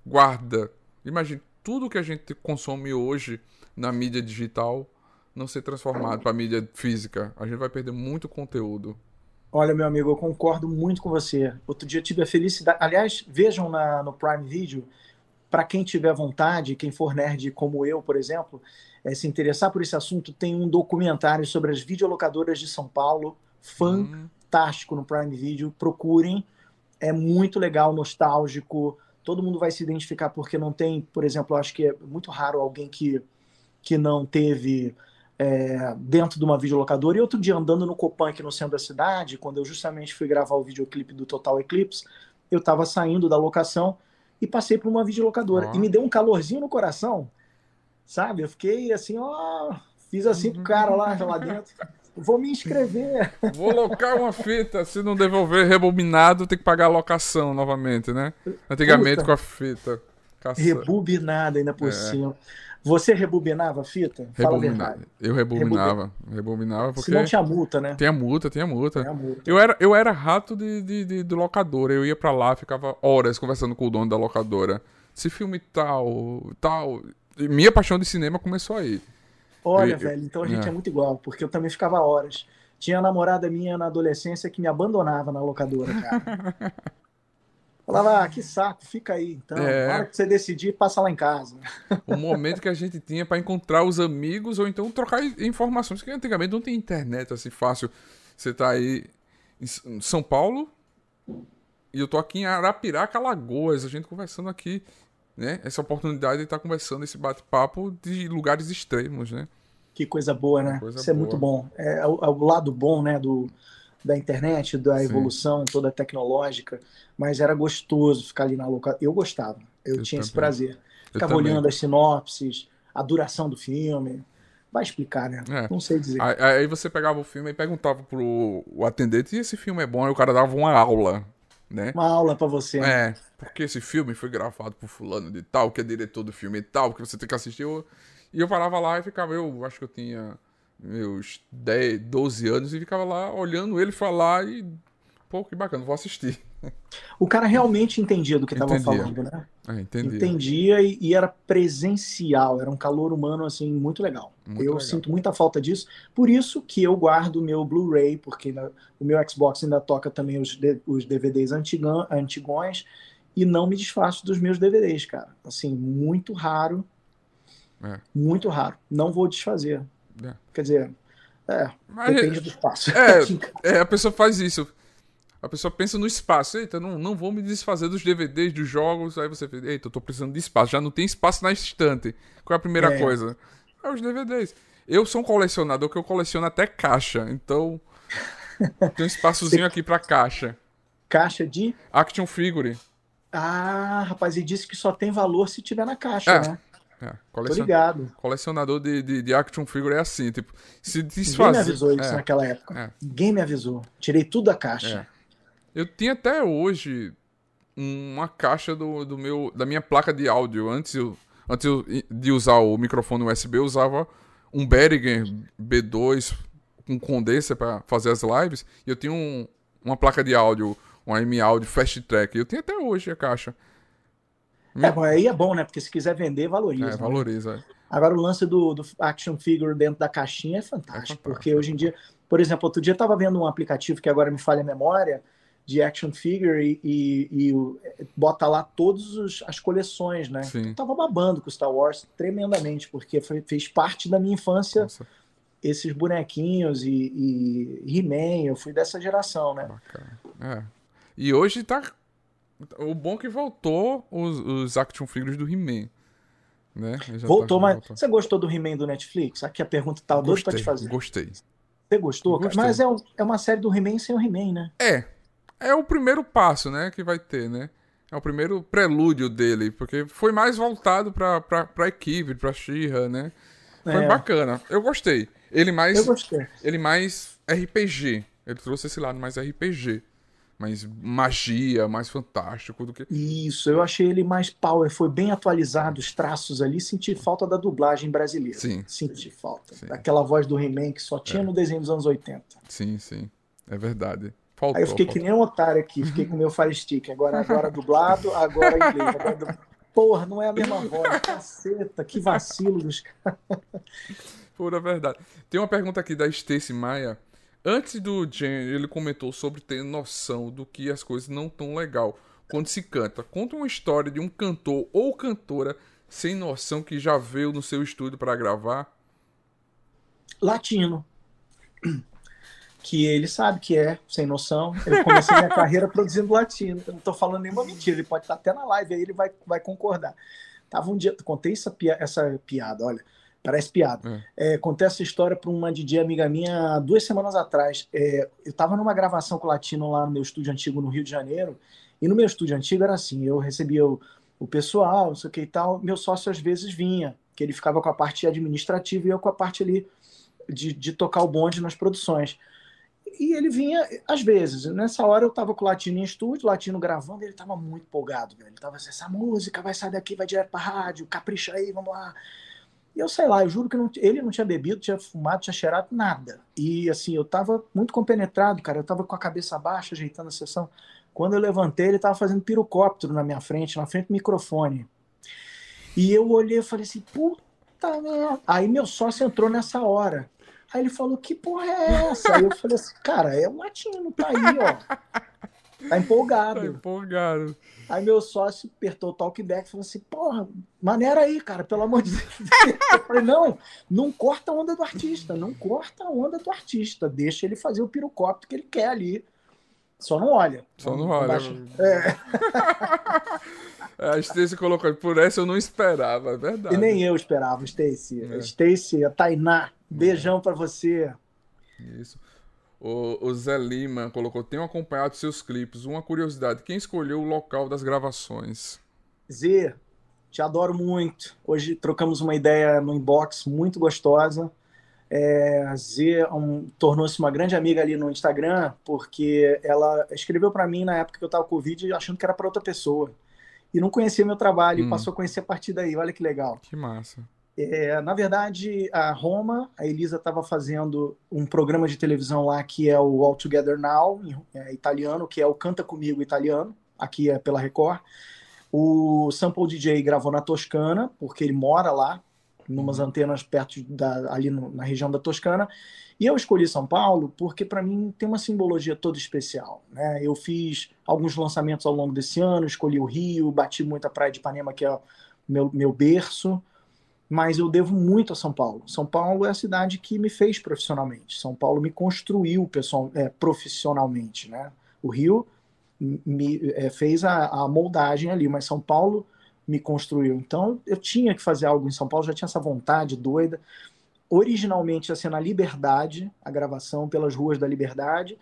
guarda. Imagine tudo que a gente consome hoje na mídia digital não ser transformado para mídia física. A gente vai perder muito conteúdo. Olha, meu amigo, eu concordo muito com você. Outro dia eu tive a felicidade. Aliás, vejam na, no Prime Video, para quem tiver vontade, quem for nerd como eu, por exemplo, é, se interessar por esse assunto, tem um documentário sobre as videolocadoras de São Paulo, fantástico no Prime Video, procurem, é muito legal, nostálgico, todo mundo vai se identificar porque não tem, por exemplo, acho que é muito raro alguém que, que não teve é, dentro de uma videolocadora. E outro dia, andando no Copan aqui no centro da cidade, quando eu justamente fui gravar o videoclipe do Total Eclipse, eu estava saindo da locação e passei por uma videolocadora. E me deu um calorzinho no coração, sabe? Eu fiquei assim, ó, fiz assim pro cara lá, lá dentro. Vou me inscrever. Vou locar uma fita. Se não devolver rebobinado, tem que pagar a locação novamente, né? Antigamente Puta. com a fita. Caça... Rebobinada ainda por é. cima. Você rebobinava a fita? Fala Rebobina... Eu rebobinava. Rebobinava porque. não tinha multa, né? Tinha multa, tinha multa. Tinha multa. Eu, era, eu era rato de, de, de, de locadora. Eu ia pra lá, ficava horas conversando com o dono da locadora. Esse filme tal, tal. Minha paixão de cinema começou aí. Olha, eu, velho, então a gente é. é muito igual, porque eu também ficava horas. Tinha namorada minha na adolescência que me abandonava na locadora, cara. Falava, ah, que saco, fica aí. Então, é... na hora que você decidir, passa lá em casa. O momento que a gente tinha para encontrar os amigos ou então trocar informações, porque antigamente não tem internet assim fácil. Você tá aí em São Paulo e eu tô aqui em Arapiraca, Lagoas, a gente conversando aqui, né? Essa oportunidade de estar tá conversando esse bate-papo de lugares extremos, né? Que coisa boa, né? Coisa Isso boa. é muito bom. É, é, o, é, o, lado bom, né, do, da internet, da Sim. evolução toda tecnológica, mas era gostoso ficar ali na local. Eu gostava, eu, eu tinha também. esse prazer. Ficava olhando as sinopses, a duração do filme. Vai explicar, né? É. Não sei dizer. Aí, aí, você pegava o filme e perguntava pro o atendente se esse filme é bom, aí o cara dava uma aula, né? Uma aula para você. Né? É, porque esse filme foi gravado por fulano de tal, que é diretor do filme e tal, que você tem que assistir. Eu... E eu parava lá e ficava, eu acho que eu tinha meus 10, 12 anos e ficava lá olhando ele falar e. Pô, que bacana, vou assistir. O cara realmente entendia do que estava falando, né? É, entendia. Entendia e, e, era presencial, era um calor humano assim muito legal. Muito eu legal. sinto muita falta disso, por isso que eu guardo o meu Blu-ray, porque na, o meu Xbox ainda toca também os, os DVDs antigão, antigões e não me desfaço dos meus DVDs, cara. Assim, muito raro. É. Muito raro. Não vou desfazer. É. Quer dizer, é, Mas, depende do espaço. É, é, a pessoa faz isso. A pessoa pensa no espaço. Eita, não, não vou me desfazer dos DVDs, dos jogos. Aí você pensa, eita, eu tô precisando de espaço. Já não tem espaço na estante. Qual é a primeira é. coisa? É os DVDs. Eu sou um colecionador que eu coleciono até caixa. Então, tem um espaçozinho você... aqui pra caixa. Caixa de? Action Figure. Ah, rapaz, e disse que só tem valor se tiver na caixa, é. né? É, colecion... ligado. Colecionador de, de, de, action figure é assim, tipo, se desfazer... Ninguém me avisou isso é. naquela época. É. Ninguém me avisou. Tirei tudo da caixa. É. Eu tinha até hoje uma caixa do, do meu, da minha placa de áudio. Antes, eu, antes eu, de usar o microfone USB, eu usava um Behringer B2 com condenser para fazer as lives. E eu tinha um, uma placa de áudio, uma M Audio Fast Track. Eu tenho até hoje a caixa. É, hum. aí é bom, né? Porque se quiser vender, valoriza. É, né? valoriza. Né? Agora, o lance do, do, action figure dentro da caixinha é fantástico, é fantástico. Porque hoje em dia, por exemplo, outro dia eu estava vendo um aplicativo que agora me falha a memória, de action figure e, e, e bota lá todas as coleções, né? Sim. Eu tava babando com Star Wars tremendamente, porque foi, fez parte da minha infância Nossa. esses bonequinhos e, e He-Man, eu fui dessa geração, né? É. E hoje tá o bom é que voltou os, os action figures do He-Man. Né? Voltou, tá, mas voltou. você gostou do He-Man do Netflix? Aqui a pergunta tá doido pra te fazer. Gostei. Você gostou? Gostei. Mas é, um, é uma série do He-Man sem o He-Man, né? É. É o primeiro passo, né, que vai ter, né? É o primeiro prelúdio dele, porque foi mais voltado pra, pra, pra equipe, pra Shira, né? Foi é. bacana. Eu gostei. Ele mais. Eu gostei. Ele mais RPG. Ele trouxe esse lado mais RPG mais magia, mais fantástico do que. Isso, eu achei ele mais power, foi bem atualizado os traços ali, senti falta da dublagem brasileira. Sim. Senti falta. Sim. Daquela voz do He-Man que só tinha é. no desenho dos anos 80. Sim, sim. É verdade. Faltou, Aí eu fiquei faltou. que nem um otário aqui, fiquei com o meu Fire Stick. Agora, agora dublado, agora inglês. Agora... Porra, não é a mesma voz. Caceta, que vacilo dos Pura verdade. Tem uma pergunta aqui da Stacy Maia. Antes do Jen, ele comentou sobre ter noção do que as coisas não tão legal quando se canta. Conta uma história de um cantor ou cantora sem noção que já veio no seu estúdio para gravar. Latino. Que ele sabe que é sem noção. Eu comecei minha carreira produzindo latino. Eu não estou falando nenhuma mentira. Ele pode estar até na live aí, ele vai, vai concordar. Tava um dia, contei essa, essa piada, olha. Parece piada. É. É, contei essa história para uma DJ amiga minha duas semanas atrás. É, eu estava numa gravação com o Latino lá no meu estúdio antigo no Rio de Janeiro. E no meu estúdio antigo era assim: eu recebia o, o pessoal, não sei o que e tal. Meu sócio às vezes vinha, que ele ficava com a parte administrativa e eu com a parte ali de, de tocar o bonde nas produções. E ele vinha às vezes. Nessa hora eu estava com o Latino em estúdio, Latino gravando, ele estava muito empolgado. Velho. Ele estava assim: essa música vai sair daqui, vai direto para rádio, capricha aí, vamos lá. E eu sei lá, eu juro que não, ele não tinha bebido, tinha fumado, tinha cheirado nada. E assim, eu tava muito compenetrado, cara. Eu tava com a cabeça baixa, ajeitando a sessão. Quando eu levantei, ele tava fazendo pirocóptero na minha frente, na frente do microfone. E eu olhei e falei assim, puta merda. Aí meu sócio entrou nessa hora. Aí ele falou, que porra é essa? Aí eu falei assim, cara, é um latino, tá aí, ó. Tá empolgado. Tá empolgado. Aí meu sócio apertou o talkback e falou assim: porra, maneira aí, cara, pelo amor de Deus. Eu falei: não, não corta a onda do artista, não corta a onda do artista, deixa ele fazer o pirocóptero que ele quer ali. Só não olha. Só não olha. É. a Stacy colocou, por essa eu não esperava, é verdade. E nem eu esperava, Stacy. É. Stacy, a Tainá, beijão para você. Isso. O, o, Zé Lima colocou: Tenho acompanhado seus clipes. Uma curiosidade: quem escolheu o local das gravações? Zé, te adoro muito. Hoje trocamos uma ideia no inbox muito gostosa. É, Z um, tornou-se uma grande amiga ali no Instagram, porque ela escreveu para mim na época que eu estava com Covid achando que era para outra pessoa. E não conhecia meu trabalho hum. e passou a conhecer a partir daí. Olha que legal. Que massa. É, na verdade, a Roma, a Elisa estava fazendo um programa de televisão lá que é o All Together Now, é, italiano, que é o Canta Comigo italiano, aqui é pela Record. O Sample DJ gravou na Toscana, porque ele mora lá, numas uhum. antenas perto da, ali no, na região da Toscana. E eu escolhi São Paulo porque para mim tem uma simbologia toda especial. Né? Eu fiz alguns lançamentos ao longo desse ano, escolhi o Rio, bati muito a Praia de Ipanema, que é meu, meu berço mas eu devo muito a São Paulo. São Paulo é a cidade que me fez profissionalmente. São Paulo me construiu pessoal, é, profissionalmente, né? O Rio me é, fez a, a, moldagem ali, mas São Paulo me construiu. Então eu tinha que fazer algo em São Paulo, já tinha essa vontade doida. Originalmente ia ser na Liberdade, a gravação pelas ruas da Liberdade,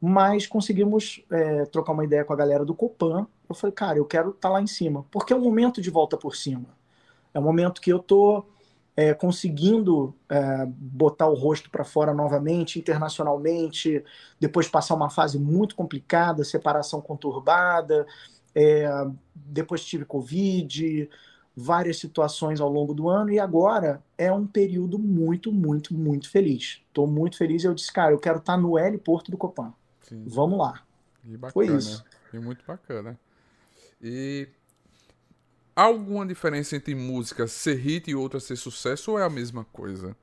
mas conseguimos é, trocar uma ideia com a galera do Copan. Eu falei, cara, eu quero estar tá lá em cima, porque é um momento de volta por cima é um momento que eu estou é, conseguindo é, botar o rosto para fora novamente, internacionalmente, depois passar uma fase muito complicada, separação conturbada, é, depois tive Covid, várias situações ao longo do ano, e agora é um período muito, muito, muito feliz. Estou muito feliz e eu disse, cara, eu quero estar tá no L Porto do Copan. Sim. Vamos lá. E bacana, Foi isso. E muito bacana. E Há alguma diferença entre música ser hit e outra ser sucesso ou é a mesma coisa?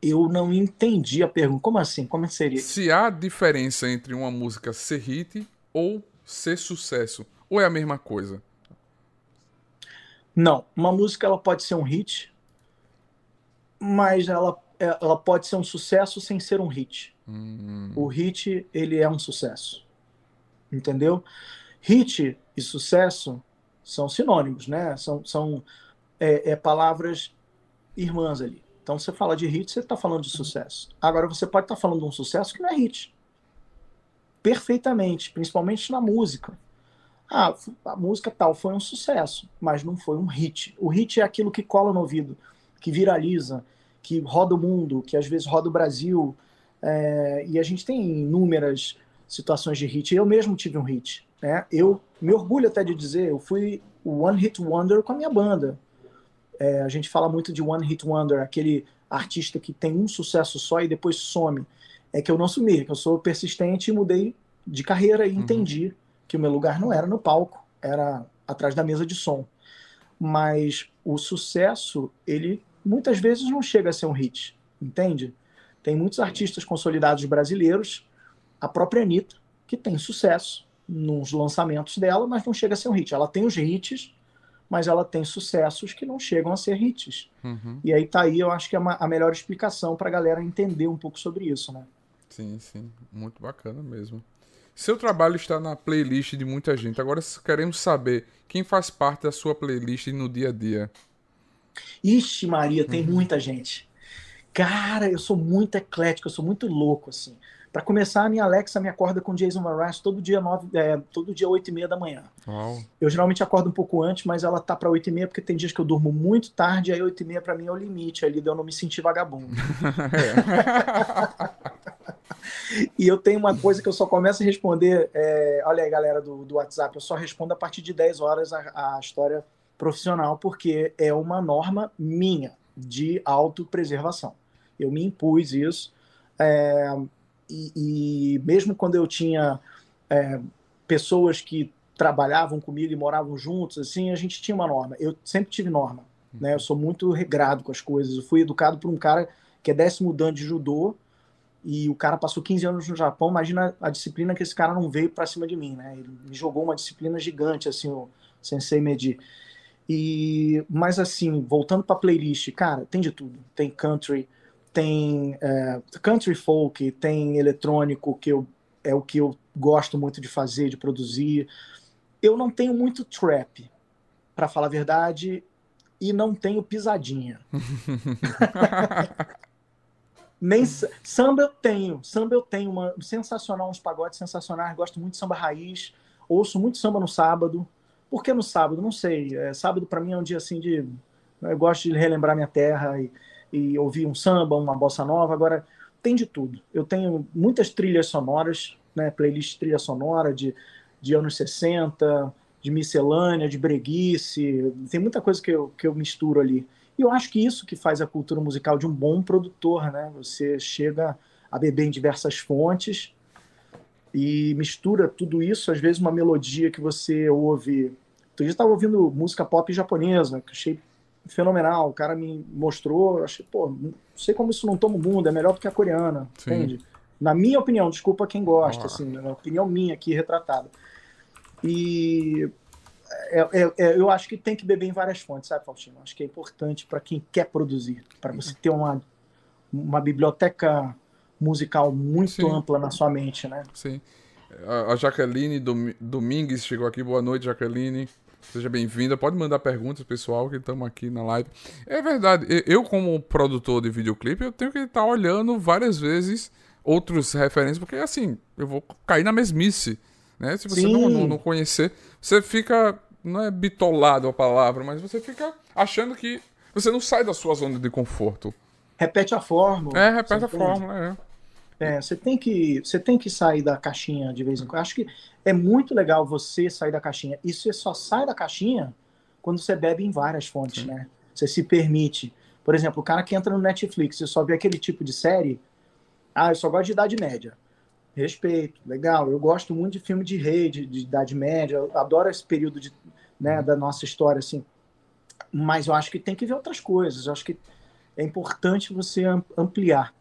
Eu não entendi a pergunta. Como assim? Como seria? Se há diferença entre uma música ser hit ou ser sucesso, ou é a mesma coisa? Não, uma música ela pode ser um hit, mas ela, ela pode ser um sucesso sem ser um hit. Hum. O hit ele é um sucesso, entendeu? Hit e sucesso são sinônimos, né? São, são é, é, palavras irmãs ali. Então você fala de hit, você está falando de sucesso. Agora você pode estar tá falando de um sucesso que não é hit. Perfeitamente, principalmente na música. Ah, a música tal foi um sucesso, mas não foi um hit. O hit é aquilo que cola no ouvido, que viraliza, que roda o mundo, que às vezes roda o Brasil. É, e a gente tem inúmeras situações de hit. Eu mesmo tive um hit. Né? Eu me orgulho até de dizer, eu fui o One Hit Wonder com a minha banda. É, a gente fala muito de One Hit Wonder, aquele artista que tem um sucesso só e depois some. É que eu não sumi, que eu sou persistente e mudei de carreira e uhum. entendi que o meu lugar não era no palco, era atrás da mesa de som. Mas o sucesso, ele muitas vezes não chega a ser um hit, entende? Tem muitos artistas consolidados brasileiros, a própria Anitta, que tem sucesso, nos lançamentos dela, mas não chega a ser um hit. Ela tem os hits, mas ela tem sucessos que não chegam a ser hits. Uhum. E aí tá aí, eu acho que é uma, a melhor explicação para a galera entender um pouco sobre isso, né? Sim, sim, muito bacana mesmo. Seu trabalho está na playlist de muita gente. Agora queremos saber quem faz parte da sua playlist no dia a dia. Ixi, Maria, tem uhum. muita gente. Cara, eu sou muito eclético, eu sou muito louco, assim. Para começar, a minha Alexa me acorda com Jason Mraz todo dia nove, é, todo dia 8 e meia da manhã. Eu geralmente acordo um pouco antes, mas ela tá para 8 e meia porque tem dias que eu durmo muito tarde, aí 8 e meia para mim é o limite ali de eu não me sentir vagabundo. e eu tenho uma coisa que eu só começo a responder, é, olha aí galera do, do WhatsApp, eu só respondo a partir de 10 horas a, a história profissional, porque é uma norma minha de autopreservação. Eu me impus isso. É, e, e mesmo quando eu tinha é, pessoas que trabalhavam comigo e moravam juntos, assim, a gente tinha uma norma. Eu sempre tive norma, né? Eu sou muito regrado com as coisas. Eu fui educado por um cara que é décimo dan de judô e o cara passou 15 anos no Japão, imagina a disciplina que esse cara não veio para cima de mim, né? Ele me jogou uma disciplina gigante, assim, o Sensei Medi. E, mas assim, voltando para playlist, cara, tem de tudo. Tem country, tem é, country folk, tem eletrônico, que eu, é o que eu gosto muito de fazer, de produzir. Eu não tenho muito trap, para falar a verdade, e não tenho pisadinha. Nem samba eu tenho, samba eu tenho uma sensacional, uns pagodes sensacionais, gosto muito de samba raiz, ouço muito samba no sábado. Por que no sábado? Não sei. É, sábado para mim é um dia assim de eu gosto de relembrar minha terra e, e ouvir um samba, uma bossa nova. Agora tem de tudo. Eu tenho muitas trilhas sonoras, né, playlist trilha sonora de, de anos 60, de miscelânea, de breguice, tem muita coisa que eu, que eu misturo ali. E eu acho que isso que faz a cultura musical de um bom produtor, né? Você chega a beber em diversas fontes e mistura tudo isso, às vezes uma melodia que você ouve. Então, eu estava ouvindo música pop japonesa, que achei fenomenal. O cara me mostrou, achei, pô, não sei como isso não toma o mundo, é melhor do que a coreana, Sim. entende? Na minha opinião, desculpa quem gosta, ah. assim, na opinião minha aqui retratada. E é, é, é, eu acho que tem que beber em várias fontes, sabe, Faustino? Acho que é importante para quem quer produzir, para você ter uma, uma biblioteca musical muito Sim. ampla na sua mente, né? Sim. A Jaqueline Domingues chegou aqui. Boa noite, Jaqueline. Seja bem-vinda. Pode mandar perguntas, pessoal, que estamos aqui na live. É verdade. Eu, como produtor de videoclipe, eu tenho que estar olhando várias vezes outros referências, porque assim, eu vou cair na mesmice. Né? Se você não, não, não, conhecer, você fica. Não é bitolado a palavra, mas você fica achando que você não sai da sua zona de conforto. Repete a fórmula. É, repete a fórmula, é. É. você tem que você tem que sair da caixinha de vez em quando. Acho que é muito legal você sair da caixinha. E você só sai da caixinha quando você bebe em várias fontes, né? Você se permite. Por exemplo, o cara que entra no Netflix e só vê aquele tipo de série, ah, eu só gosto de idade média. Respeito, legal. Eu gosto muito de filme de rei, de, de Idade Média. Eu adoro esse período de, né, da nossa história, assim. Mas eu acho que tem que ver outras coisas. Eu acho que é importante você ampliar.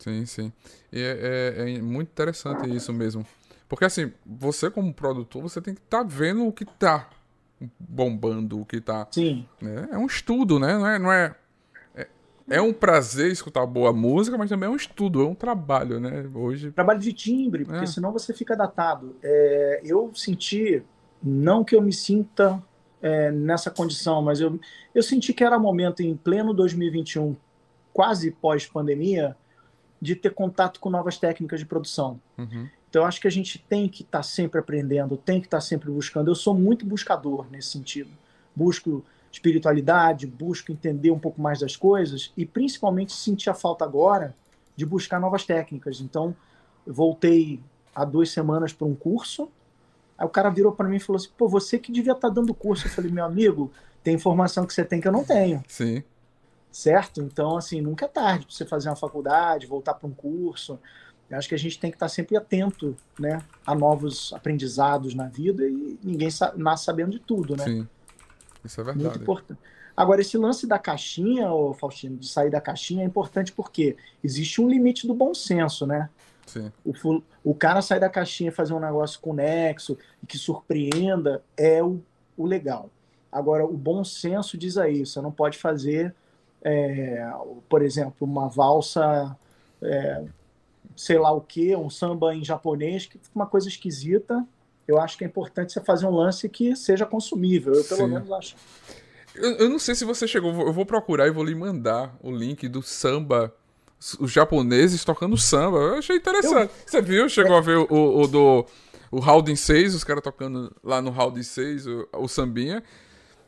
Sim, sim. E é, é, é muito interessante isso mesmo. Porque, assim, você como produtor, você tem que estar tá vendo o que está bombando, o que está... Sim. Né? É um estudo, né? Não é, não é é um prazer escutar boa música, mas também é um estudo, é um trabalho, né? Hoje. Trabalho de timbre, porque é. senão você fica datado. É, eu senti, não que eu me sinta é, nessa condição, mas eu, eu senti que era momento em pleno 2021, quase pós-pandemia, de ter contato com novas técnicas de produção. Uhum. Então, eu acho que a gente tem que estar tá sempre aprendendo, tem que estar tá sempre buscando. Eu sou muito buscador nesse sentido. Busco espiritualidade, busco entender um pouco mais das coisas e principalmente sentir a falta agora de buscar novas técnicas. Então, voltei há duas semanas para um curso. Aí o cara virou para mim e falou assim: pô, você que devia estar tá dando curso. Eu falei: meu amigo, tem informação que você tem que eu não tenho. Sim. Certo? Então, assim, nunca é tarde para você fazer uma faculdade, voltar para um curso. Eu acho que a gente tem que estar tá sempre atento né, a novos aprendizados na vida e ninguém nasce sabendo de tudo, né? Sim. Isso é verdade. Muito importante. Agora, esse lance da caixinha, ô Faustino, de sair da caixinha é importante porque existe um limite do bom senso, né? Sim. O, o cara sair da caixinha e fazer um negócio conexo e que surpreenda é o, o legal. Agora, o bom senso diz aí, você não pode fazer, é, por exemplo, uma valsa, é, sei lá o que, um samba em japonês, que fica uma coisa esquisita, eu acho que é importante você fazer um lance que seja consumível. Eu, pelo Sim. menos, acho. Eu, eu, não sei se você chegou, eu vou procurar e vou lhe mandar o link do samba, os japoneses tocando samba. Eu achei interessante. Eu... Você viu? Chegou é... a ver o, o, do o Howden 6, os caras tocando lá no Howden 6, o, o sambinha.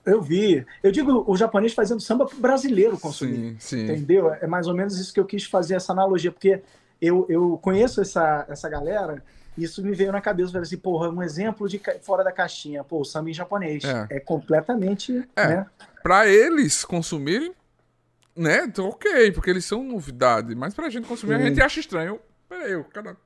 Eu vi. Eu digo o japonês fazendo samba brasileiro consumir. Sim, sim. Entendeu? É mais ou menos isso que eu quis fazer essa analogia, porque eu, eu conheço essa, essa galera isso me veio na cabeça, falei assim, porra, um exemplo de fora da caixinha, pô, o samba em japonês. É, é completamente, é. né? Pra eles consumirem, né, ok, porque eles são novidade, mas pra gente consumir, Sim. a gente acha estranho. Peraí, o cara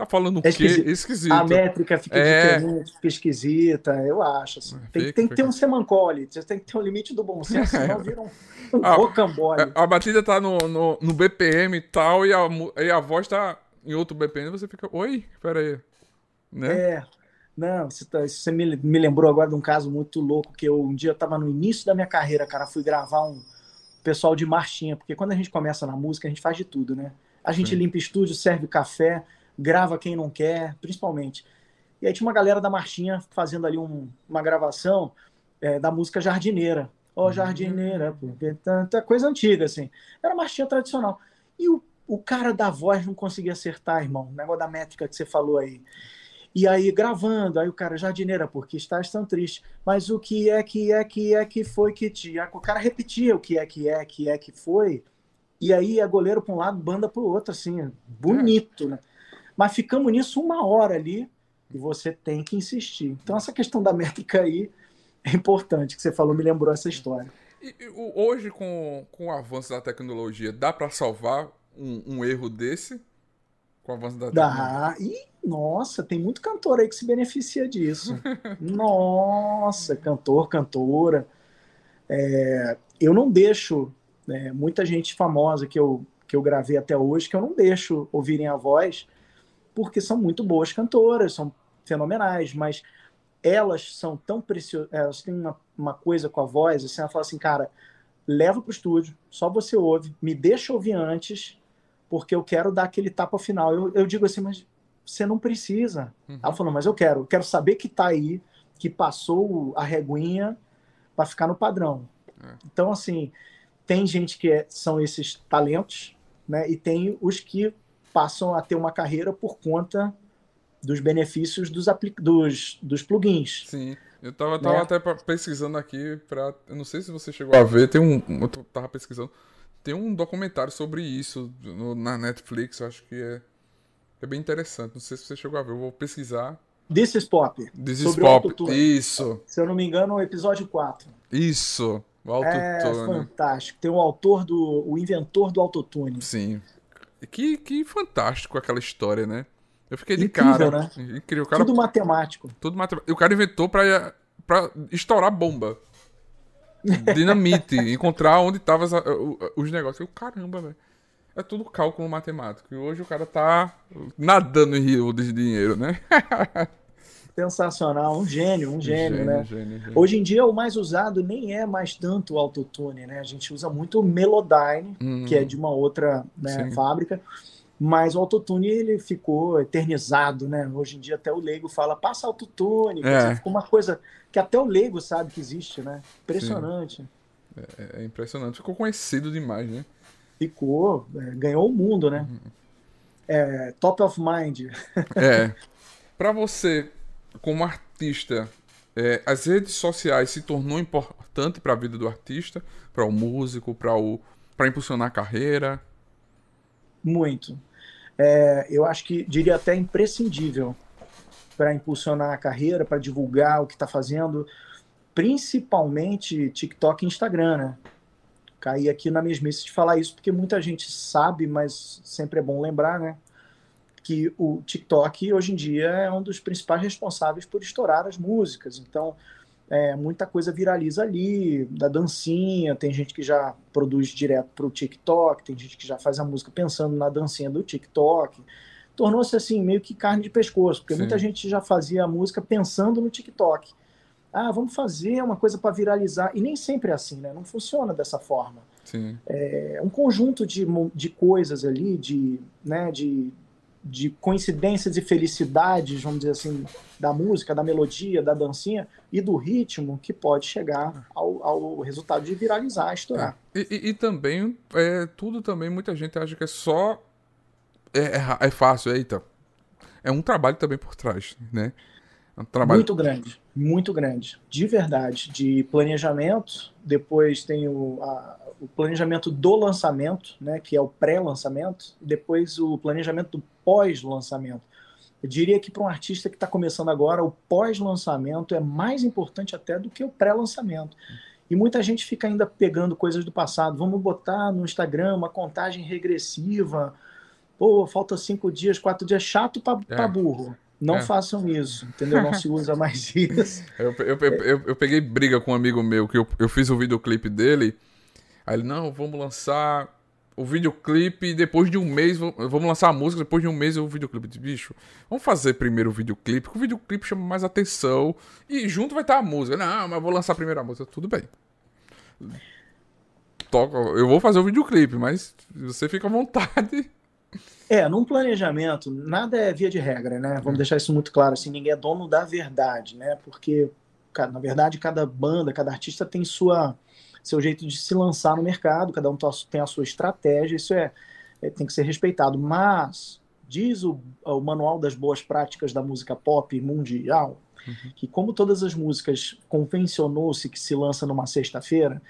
Tá falando o é quê? Esquisito. esquisito. A métrica fica é... diferente, fica esquisita, eu acho. Assim. É, tem, fica, tem que ter um semancole, tem que ter um limite do bom senso, senão vira um, um a, rocambole. A, a batida tá no, no, no, BPM e tal, e a, e a voz tá em outro BPM, você fica, oi, peraí. Né? É, não, você, tá, você me, me lembrou agora de um caso muito louco, que eu, um dia eu tava no início da minha carreira, cara, fui gravar um pessoal de marchinha, porque quando a gente começa na música, a gente faz de tudo, né? A gente Sim. limpa estúdio, serve café, grava quem não quer, principalmente. E aí tinha uma galera da marchinha fazendo ali um, uma gravação é, da música Jardineira. Ó, oh, Jardineira, porque tanta coisa antiga, assim. Era marchinha tradicional. E o, o cara da voz não conseguia acertar, irmão. O negócio da métrica que você falou aí. E aí gravando, aí o cara, jardineira, porque estás tão triste. Mas o que é que é que é que foi que te. O cara repetia o que é que é que é que foi. E aí é goleiro para um lado, banda para o outro, assim, bonito, né? Mas ficamos nisso uma hora ali e você tem que insistir. Então essa questão da métrica aí é importante, que você falou, me lembrou essa história. E, hoje, com, com o avanço da tecnologia, dá para salvar um, um erro desse? Com o avanço da Dá. E, nossa, tem muito cantor aí que se beneficia disso. nossa, cantor, cantora. É, eu não deixo né, muita gente famosa que eu, que eu gravei até hoje, que eu não deixo ouvirem a voz, porque são muito boas cantoras, são fenomenais, mas elas são tão preciosas, elas têm uma, uma coisa com a voz, assim, ela fala assim, cara, leva pro estúdio, só você ouve, me deixa ouvir antes, porque eu quero dar aquele tapa final. Eu, eu digo assim, mas você não precisa. Uhum. Ela falou, mas eu quero, eu quero saber que tá aí, que passou a reguinha para ficar no padrão. É. Então, assim, tem gente que é, são esses talentos, né? E tem os que passam a ter uma carreira por conta dos benefícios dos, dos, dos plugins. Sim. Eu tava, tava né? até pesquisando aqui para, eu não sei se você chegou a ver, tem um, eu tava pesquisando tem um documentário sobre isso no, na Netflix, eu acho que é, é bem interessante. Não sei se você chegou a ver, eu vou pesquisar. This is Pop. This is Pop, isso. Se eu não me engano, o episódio 4. Isso, o autotune. É fantástico. Tem o autor do. o inventor do autotune. Sim. Que, que fantástico aquela história, né? Eu fiquei de Incrível, cara. Né? Incrível. Cara, tudo matemático. Tudo matemático. O cara inventou pra, pra estourar bomba dinamite, encontrar onde estavam os negócios. Eu, caramba, velho. É tudo cálculo matemático. E hoje o cara tá nadando em rio de dinheiro, né? Sensacional, um gênio, um gênio, gênio né? Gênio, gênio. Hoje em dia o mais usado nem é mais tanto o autotune, né? A gente usa muito o Melodyne, hum, que é de uma outra né, fábrica. Mas o autotune ele ficou eternizado, né? Hoje em dia até o leigo fala, passa autotune, é. ficou uma coisa que até o leigo sabe que existe, né? Impressionante. É, é, impressionante, ficou conhecido demais, né? Ficou, é, ganhou o mundo, né? Uhum. É, top of mind. é. Para você, como artista, é, as redes sociais se tornou importante para a vida do artista, para o músico, para o para impulsionar a carreira? Muito é, eu acho que diria até imprescindível para impulsionar a carreira, para divulgar o que está fazendo, principalmente TikTok e Instagram, né? Caí aqui na mesmice de falar isso, porque muita gente sabe, mas sempre é bom lembrar, né? Que o TikTok hoje em dia é um dos principais responsáveis por estourar as músicas. Então, é, muita coisa viraliza ali, da dancinha, tem gente que já produz direto para o TikTok, tem gente que já faz a música pensando na dancinha do TikTok. Tornou-se assim, meio que carne de pescoço, porque Sim. muita gente já fazia a música pensando no TikTok. Ah, vamos fazer uma coisa para viralizar. E nem sempre é assim, né? Não funciona dessa forma. Sim. É um conjunto de, de coisas ali, de, né, de, de coincidências e felicidades, vamos dizer assim, da música, da melodia, da dancinha e do ritmo que pode chegar ao, ao resultado de viralizar, estourar. É. E, e, e, também, é, tudo também, muita gente acha que é só. É, é, é fácil, eita. É um trabalho também por trás, né? É um trabalho... Muito grande, muito grande. De verdade. De planejamento, depois tem o, a, o planejamento do lançamento, né, que é o pré-lançamento, depois o planejamento do pós-lançamento. Eu diria que para um artista que está começando agora, o pós-lançamento é mais importante até do que o pré-lançamento. E muita gente fica ainda pegando coisas do passado. Vamos botar no Instagram uma contagem regressiva Pô, falta cinco dias, quatro dias, chato para é. burro. Não é. façam isso, entendeu? Não se usa mais isso. Eu, eu, eu, eu, peguei briga com um amigo meu, que eu, eu fiz o videoclipe dele. Aí ele, não, vamos lançar o videoclipe e depois de um mês, vamos lançar a música, depois de um mês o videoclipe. De bicho, vamos fazer primeiro o videoclipe, porque o videoclipe chama mais atenção e junto vai estar a música. Não, mas vou lançar primeiro a música. Tudo bem. Toca, eu vou fazer o videoclipe, mas você fica à vontade. É, num planejamento, nada é via de regra, né? Vamos hum. deixar isso muito claro, assim, ninguém é dono da verdade, né? Porque, na verdade, cada banda, cada artista tem sua seu jeito de se lançar no mercado, cada um tem a sua estratégia, isso é, é tem que ser respeitado. Mas diz o, o manual das boas práticas da música pop mundial uhum. que como todas as músicas convencionou-se que se lança numa sexta-feira,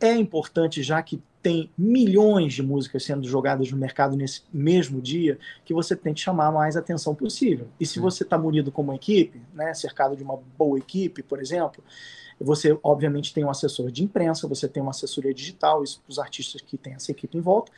é importante, já que tem milhões de músicas sendo jogadas no mercado nesse mesmo dia, que você tente chamar mais atenção possível. E se você está munido como equipe, né, cercado de uma boa equipe, por exemplo, você, obviamente, tem um assessor de imprensa, você tem uma assessoria digital, isso para os artistas que têm essa equipe em volta.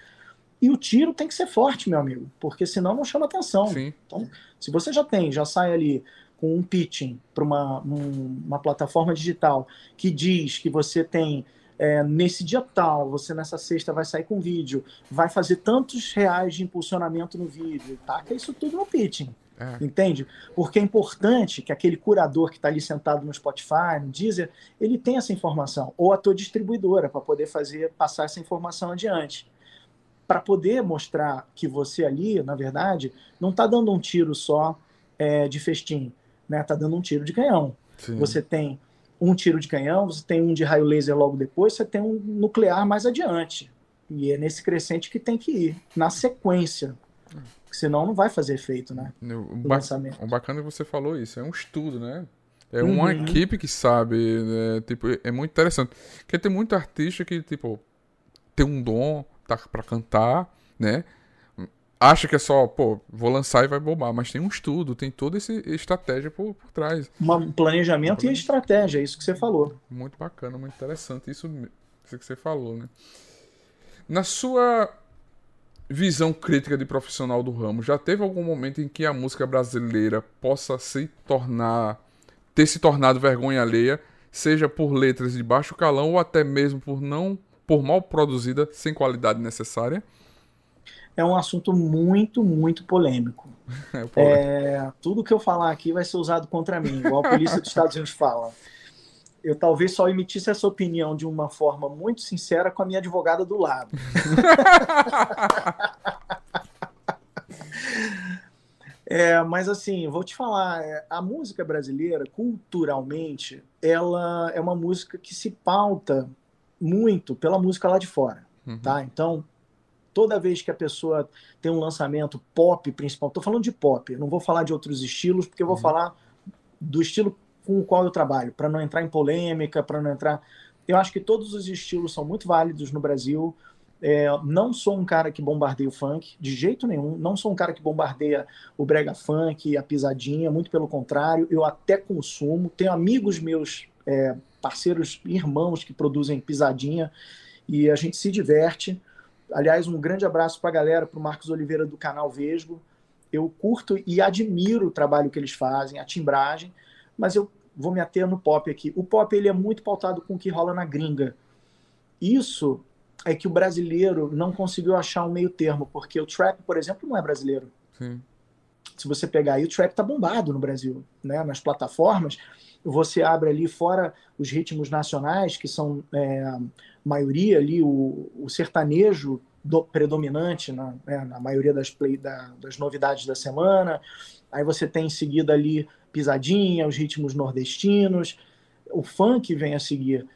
E o tiro tem que ser forte, meu amigo, porque senão não chama atenção. Sim. Então, se você já tem, já sai ali com um pitching para uma, um, uma plataforma digital que diz que você tem é, nesse dia tal, você nessa sexta vai sair com vídeo, vai fazer tantos reais de impulsionamento no vídeo, taca isso tudo no pitching. É. Entende? Porque é importante que aquele curador que está ali sentado no Spotify, no Deezer, ele tenha essa informação, ou a tua distribuidora, para poder fazer passar essa informação adiante. Para poder mostrar que você ali, na verdade, não está dando um tiro só é, de festim, né? Está dando um tiro de canhão. Sim. Você tem um tiro de canhão, você tem um de raio laser logo depois, você tem um nuclear mais adiante. E é nesse crescente que tem que ir, na sequência. Senão não vai fazer efeito, né? O, ba o bacana é que você falou isso, é um estudo, né? É uma uhum. equipe que sabe, né? tipo, é muito interessante. Porque tem muito artista que, tipo, tem um dom, tá para cantar, né? Acha que é só, pô, vou lançar e vai bombar, mas tem um estudo, tem toda essa estratégia por, por trás. Um planejamento e estratégia, é isso que você falou. Muito bacana, muito interessante, isso, isso que você falou, né? Na sua visão crítica de profissional do ramo, já teve algum momento em que a música brasileira possa se tornar ter se tornado vergonha alheia, seja por letras de baixo calão ou até mesmo por não por mal produzida, sem qualidade necessária? É um assunto muito, muito polêmico. É, é, tudo que eu falar aqui vai ser usado contra mim, igual a polícia dos Estados Unidos fala eu talvez só emitisse essa opinião de uma forma muito sincera com a minha advogada do lado. é, mas assim, vou te falar, é, a música brasileira, culturalmente, ela é uma música que se pauta muito pela música lá de fora, uhum. tá? Então, toda vez que a pessoa tem um lançamento pop, principal, estou falando de pop, não vou falar de outros estilos, porque eu vou uhum. falar do estilo com o qual eu trabalho, para não entrar em polêmica, para não entrar. Eu acho que todos os estilos são muito válidos no Brasil. É, não sou um cara que bombardeia o funk, de jeito nenhum. Não sou um cara que bombardeia o brega funk, a pisadinha, muito pelo contrário. Eu até consumo. Tenho amigos meus, é, parceiros, irmãos que produzem pisadinha e a gente se diverte. Aliás, um grande abraço para a galera, para o Marcos Oliveira do canal Vesgo. Eu curto e admiro o trabalho que eles fazem, a timbragem, mas eu vou me ater no pop aqui. O pop ele é muito pautado com o que rola na gringa. Isso é que o brasileiro não conseguiu achar um meio termo, porque o trap, por exemplo, não é brasileiro. Sim. Se você pegar aí, o trap tá bombado no Brasil, né? Nas plataformas, você abre ali fora os ritmos nacionais, que são é, maioria ali, o, o sertanejo do, predominante na, né, na maioria das, play, da, das novidades da semana. Aí você tem em seguida ali pisadinha, os ritmos nordestinos, o funk vem a seguir.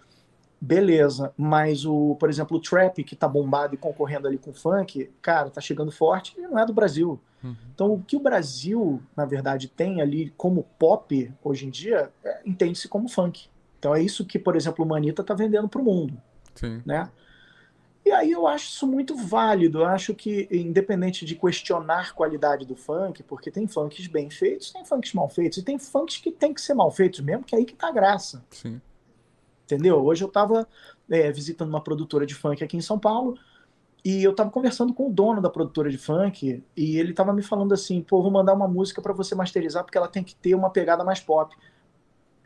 Beleza, mas o, por exemplo, o trap que tá bombado e concorrendo ali com o funk, cara, tá chegando forte e não é do Brasil. Uhum. Então, o que o Brasil, na verdade, tem ali como pop hoje em dia, é, entende-se como funk. Então, é isso que, por exemplo, o Manita tá vendendo pro mundo. Sim. Né? E aí eu acho isso muito válido. Eu acho que, independente de questionar a qualidade do funk, porque tem funks bem feitos, tem funks mal feitos, e tem funks que tem que ser mal feitos mesmo, que é aí que tá a graça. Sim. Entendeu? Hoje eu estava é, visitando uma produtora de funk aqui em São Paulo, E eu tava conversando com o dono da produtora de funk e ele tava me falando assim: pô, vou mandar uma música para você masterizar porque ela tem que ter uma pegada mais pop.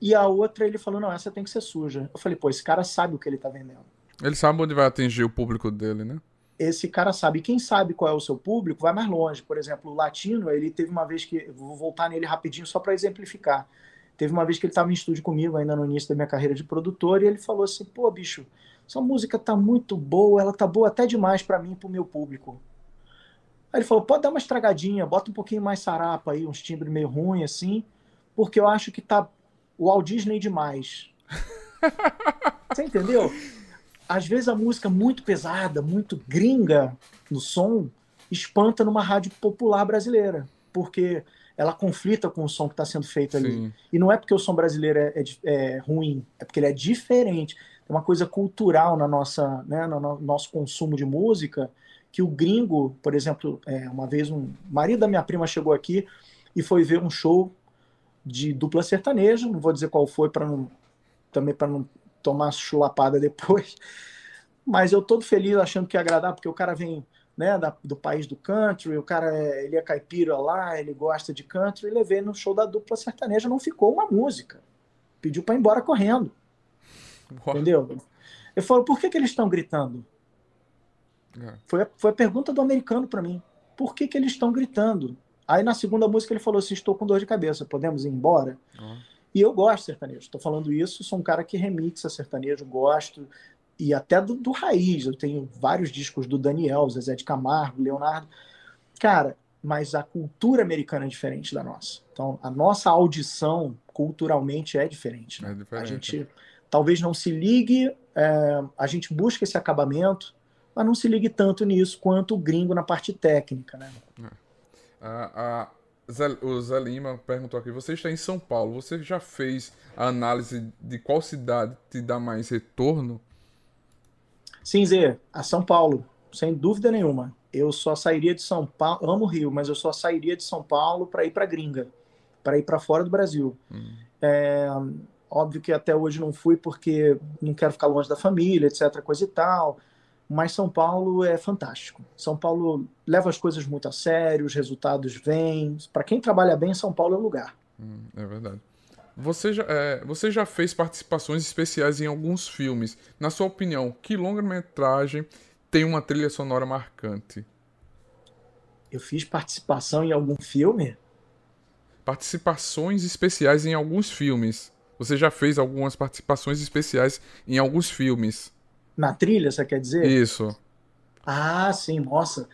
E a outra ele falou: não, essa tem que ser suja. Eu falei: pô, esse cara sabe o que ele tá vendendo. Ele sabe onde vai atingir o público dele, né? Esse cara sabe. E quem sabe qual é o seu público vai mais longe. Por exemplo, o latino, ele teve uma vez que. Vou voltar nele rapidinho só para exemplificar. Teve uma vez que ele estava em estúdio comigo, ainda no início da minha carreira de produtor, e ele falou assim: pô, bicho, essa música tá muito boa, ela tá boa até demais para mim e pro meu público. Aí ele falou: pode dar uma estragadinha, bota um pouquinho mais sarapa aí, uns timbres meio ruim assim, porque eu acho que tá o Walt Disney demais. Você entendeu? Às vezes a música muito pesada, muito gringa no som, espanta numa rádio popular brasileira, porque ela conflita com o som que está sendo feito ali. Sim. E não é porque o som brasileiro é, é, é, ruim, é porque ele é diferente. É uma coisa cultural na nossa, né, no nosso consumo de música, que o gringo, por exemplo, é, uma vez um marido da minha prima chegou aqui e foi ver um show de dupla sertaneja, não vou dizer qual foi para não também para não tomar chulapada depois. Mas eu todo feliz achando que ia agradar, porque o cara vem né, da, do país do country, o cara é, ele é caipira lá, ele gosta de country, e levei no show da dupla sertaneja, não ficou uma música. Pediu para ir embora correndo. Entendeu? Eu falo, por que, que eles estão gritando? É. Foi, a, foi a pergunta do americano para mim. Por que, que eles estão gritando? Aí na segunda música ele falou assim: estou com dor de cabeça, podemos ir embora? Uhum. E eu gosto de sertanejo. Estou falando isso, sou um cara que remixa sertanejo, gosto. E até do, do raiz. Eu tenho vários discos do Daniel, Zezé de Camargo, Leonardo. Cara, mas a cultura americana é diferente da nossa. Então, a nossa audição culturalmente é diferente. Né? É diferente. A gente talvez não se ligue, é, a gente busca esse acabamento, mas não se ligue tanto nisso quanto o gringo na parte técnica. Né? É. A, Zé, o Zé Lima perguntou aqui: você está em São Paulo, você já fez a análise de qual cidade te dá mais retorno? Sim, Zé, a São Paulo, sem dúvida nenhuma. Eu só sairia de São Paulo, amo o Rio, mas eu só sairia de São Paulo para ir para Gringa, para ir para fora do Brasil. Hum. É, óbvio que até hoje não fui porque não quero ficar longe da família, etc, coisa e tal mas São Paulo é fantástico. São Paulo leva as coisas muito a sério, os resultados vêm. Para quem trabalha bem, São Paulo é o lugar. Hum, é verdade. Você já, é, você já fez participações especiais em alguns filmes. Na sua opinião, que longa-metragem tem uma trilha sonora marcante? Eu fiz participação em algum filme? Participações especiais em alguns filmes. Você já fez algumas participações especiais em alguns filmes. Na trilha, você quer dizer? Isso. Ah, sim, nossa.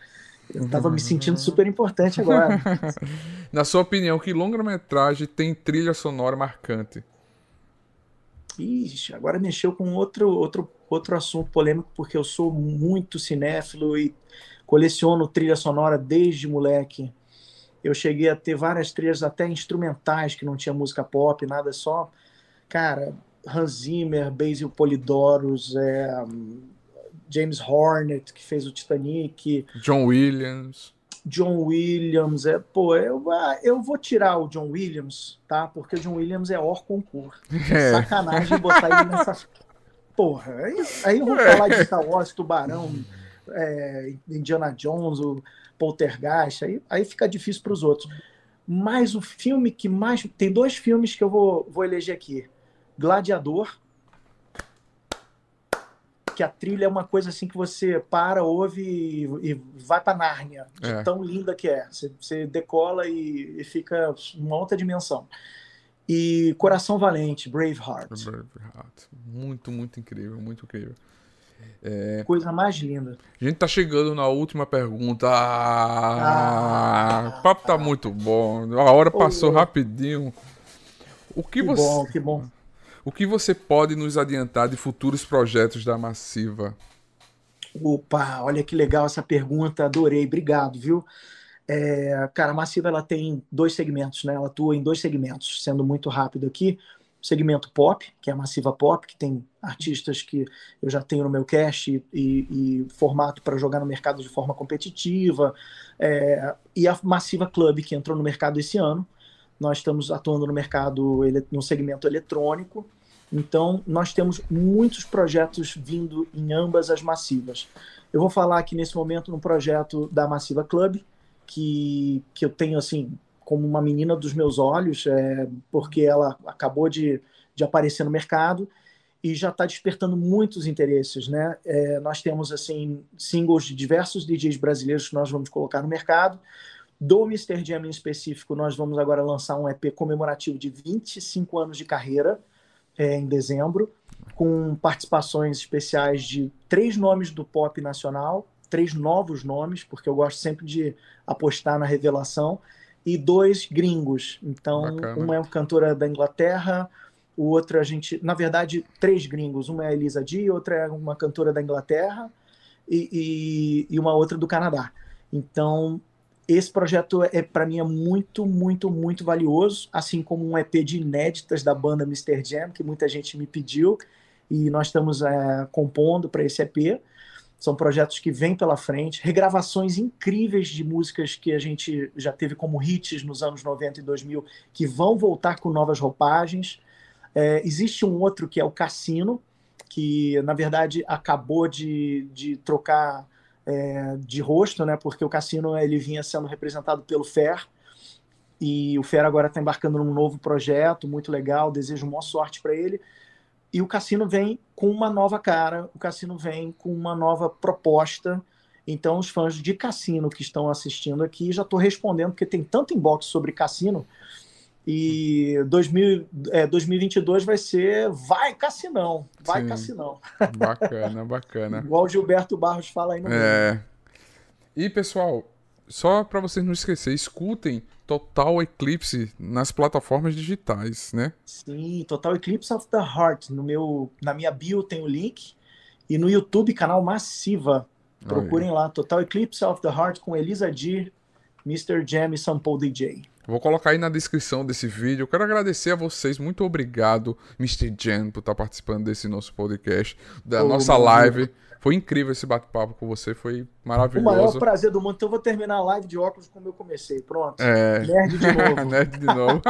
Eu tava me sentindo super importante agora. Na sua opinião, que longa-metragem tem trilha sonora marcante? Ixi, agora mexeu com outro, outro, outro assunto polêmico, porque eu sou muito cinéfilo e coleciono trilha sonora desde moleque. Eu cheguei a ter várias trilhas até instrumentais, que não tinha música pop, nada, só. Cara, Hans Zimmer, Basil Polidoros, é, James Hornet, que fez o Titanic. John Williams. John Williams, é, pô, eu, ah, eu vou tirar o John Williams, tá? Porque o John Williams é hors concurso. É. Sacanagem botar ele nessa. Porra, aí, aí eu vou é. falar de Star Wars, Tubarão, é, Indiana Jones, o Poltergeist, aí, aí fica difícil para os outros. Mas o filme que mais. Tem dois filmes que eu vou, vou eleger aqui. Gladiador, que a trilha é uma coisa assim que você para, ouve e, e vai para Nárnia, de é. tão linda que é. Você, você decola e, e, fica numa outra dimensão. E Coração Valente, Braveheart. Braveheart. Muito, muito incrível, muito incrível. É... Coisa mais linda. A gente tá chegando na última pergunta. Ah, ah, o papo tá muito bom. A hora passou oh, rapidinho. O que, que você. Bom, que bom. O que você pode nos adiantar de futuros projetos da Massiva? Opa, olha que legal essa pergunta, adorei, obrigado, viu? É, cara, a Massiva ela tem dois segmentos, né? Ela atua em dois segmentos, sendo muito rápido aqui. O segmento pop, que é a Massiva Pop, que tem artistas que eu já tenho no meu cast e, e formato para jogar no mercado de forma competitiva. É, e a Massiva Club, que entrou no mercado esse ano, nós estamos atuando no mercado, no segmento eletrônico, Então, nós temos muitos projetos vindo em ambas as massivas. Eu vou falar aqui nesse momento no projeto da Massiva Club, que, que eu tenho assim como uma menina dos meus olhos, é, porque ela acabou de, de aparecer no mercado e já está despertando muitos interesses, né? É, nós temos assim singles de diversos DJs brasileiros que nós vamos colocar no mercado. Do Mr. Jam em específico, nós vamos agora lançar um EP comemorativo de 25 anos de carreira é, em dezembro, com participações especiais de três nomes do pop nacional, três novos nomes, porque eu gosto sempre de apostar na revelação, e dois gringos. Então, Bacana. uma é uma cantora da Inglaterra, o outro a gente, na verdade, três gringos. Uma é a Elisa D, outra é uma cantora da Inglaterra e, e, e uma outra do Canadá. Então, esse projeto é para mim é muito, muito, muito valioso, assim como um EP de inéditas da banda Mr. Jam, que muita gente me pediu e nós estamos é, compondo para esse EP. São projetos que vêm pela frente, regravações incríveis de músicas que a gente já teve como hits nos anos 90 e 2000, que vão voltar com novas roupagens. É, existe um outro que é o Cassino, que na verdade acabou de, de trocar é, de rosto, né? Porque o Cassino ele vinha sendo representado pelo Fer e o Fer agora está embarcando num novo projeto muito legal. Desejo boa sorte para ele. E o Cassino vem com uma nova cara, o Cassino vem com uma nova proposta. Então, os fãs de Cassino que estão assistindo aqui, já estou respondendo, porque tem tanto inbox sobre Cassino. E 2000, é, 2022 vai ser vai Cassinão, vai Sim. Cassinão. Bacana, bacana. Igual o Gilberto Barros fala aí no É. E pessoal, só para vocês não esquecerem, escutem Total Eclipse nas plataformas digitais, né? Sim, Total Eclipse of the Heart. No meu, na minha bio tem o link. E no YouTube, canal Massiva. Procurem Aí. lá, Total Eclipse of the Heart com Elisa D, Mr. Jam e Sample DJ. Vou colocar aí na descrição desse vídeo. Eu quero agradecer a vocês. Muito obrigado, Mr. Jam, por estar participando desse nosso podcast, da nossa live. Deus. Foi incrível esse bate-papo com você, foi maravilhoso. O maior prazer do mundo. Então eu vou terminar a live de óculos como eu comecei. Pronto. É... Nerd de novo. Nerd de novo.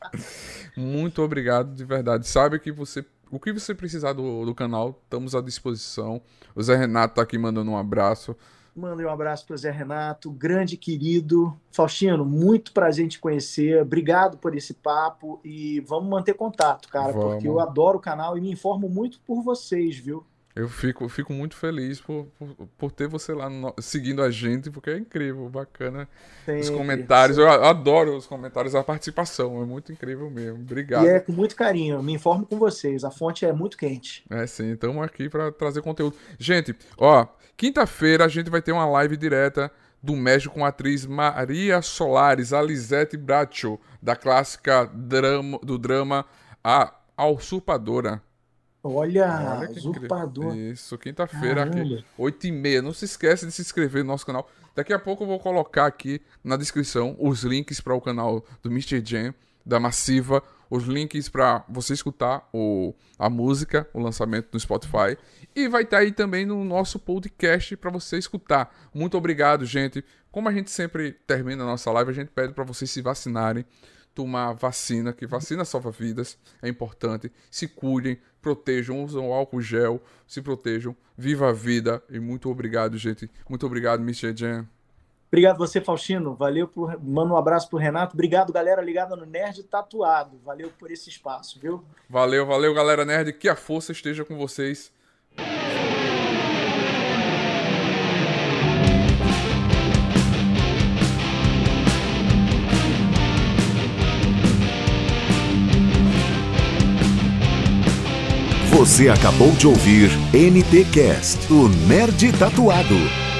Muito obrigado, de verdade. Sabe que você. O que você precisar do, do canal, estamos à disposição. O Zé Renato tá aqui mandando um abraço. Mandei um abraço para o Zé Renato, grande querido. Faustino, muito prazer em te conhecer. Obrigado por esse papo e vamos manter contato, cara, vamos. porque eu adoro o canal e me informo muito por vocês, viu? Eu fico, fico muito feliz por, por, por ter você lá no, seguindo a gente, porque é incrível, bacana. Sempre, os comentários, eu adoro os comentários, a participação, é muito incrível mesmo. Obrigado. E é com muito carinho, me informo com vocês, a fonte é muito quente. É sim, estamos aqui para trazer conteúdo. Gente, ó, quinta-feira a gente vai ter uma live direta do México com a atriz Maria Solares, a Lisette Bracho, da clássica drama, do drama A Usurpadora. Olha, Olha usurpador. Isso, quinta-feira aqui, 8 e meia. Não se esquece de se inscrever no nosso canal. Daqui a pouco eu vou colocar aqui na descrição os links para o canal do Mr. Jam, da Massiva, os links para você escutar o, a música, o lançamento no Spotify. E vai estar tá aí também no nosso podcast para você escutar. Muito obrigado, gente. Como a gente sempre termina a nossa live, a gente pede para vocês se vacinarem tomar vacina, que vacina salva vidas, é importante. Se cuidem, protejam, usam álcool gel, se protejam. Viva a vida e muito obrigado, gente. Muito obrigado, Mr. Jan. Obrigado você, Faustino. Valeu por. Manda um abraço pro Renato. Obrigado, galera ligada no Nerd Tatuado. Valeu por esse espaço, viu? Valeu, valeu, galera Nerd. Que a força esteja com vocês. Você acabou de ouvir NTcast, o Nerd Tatuado.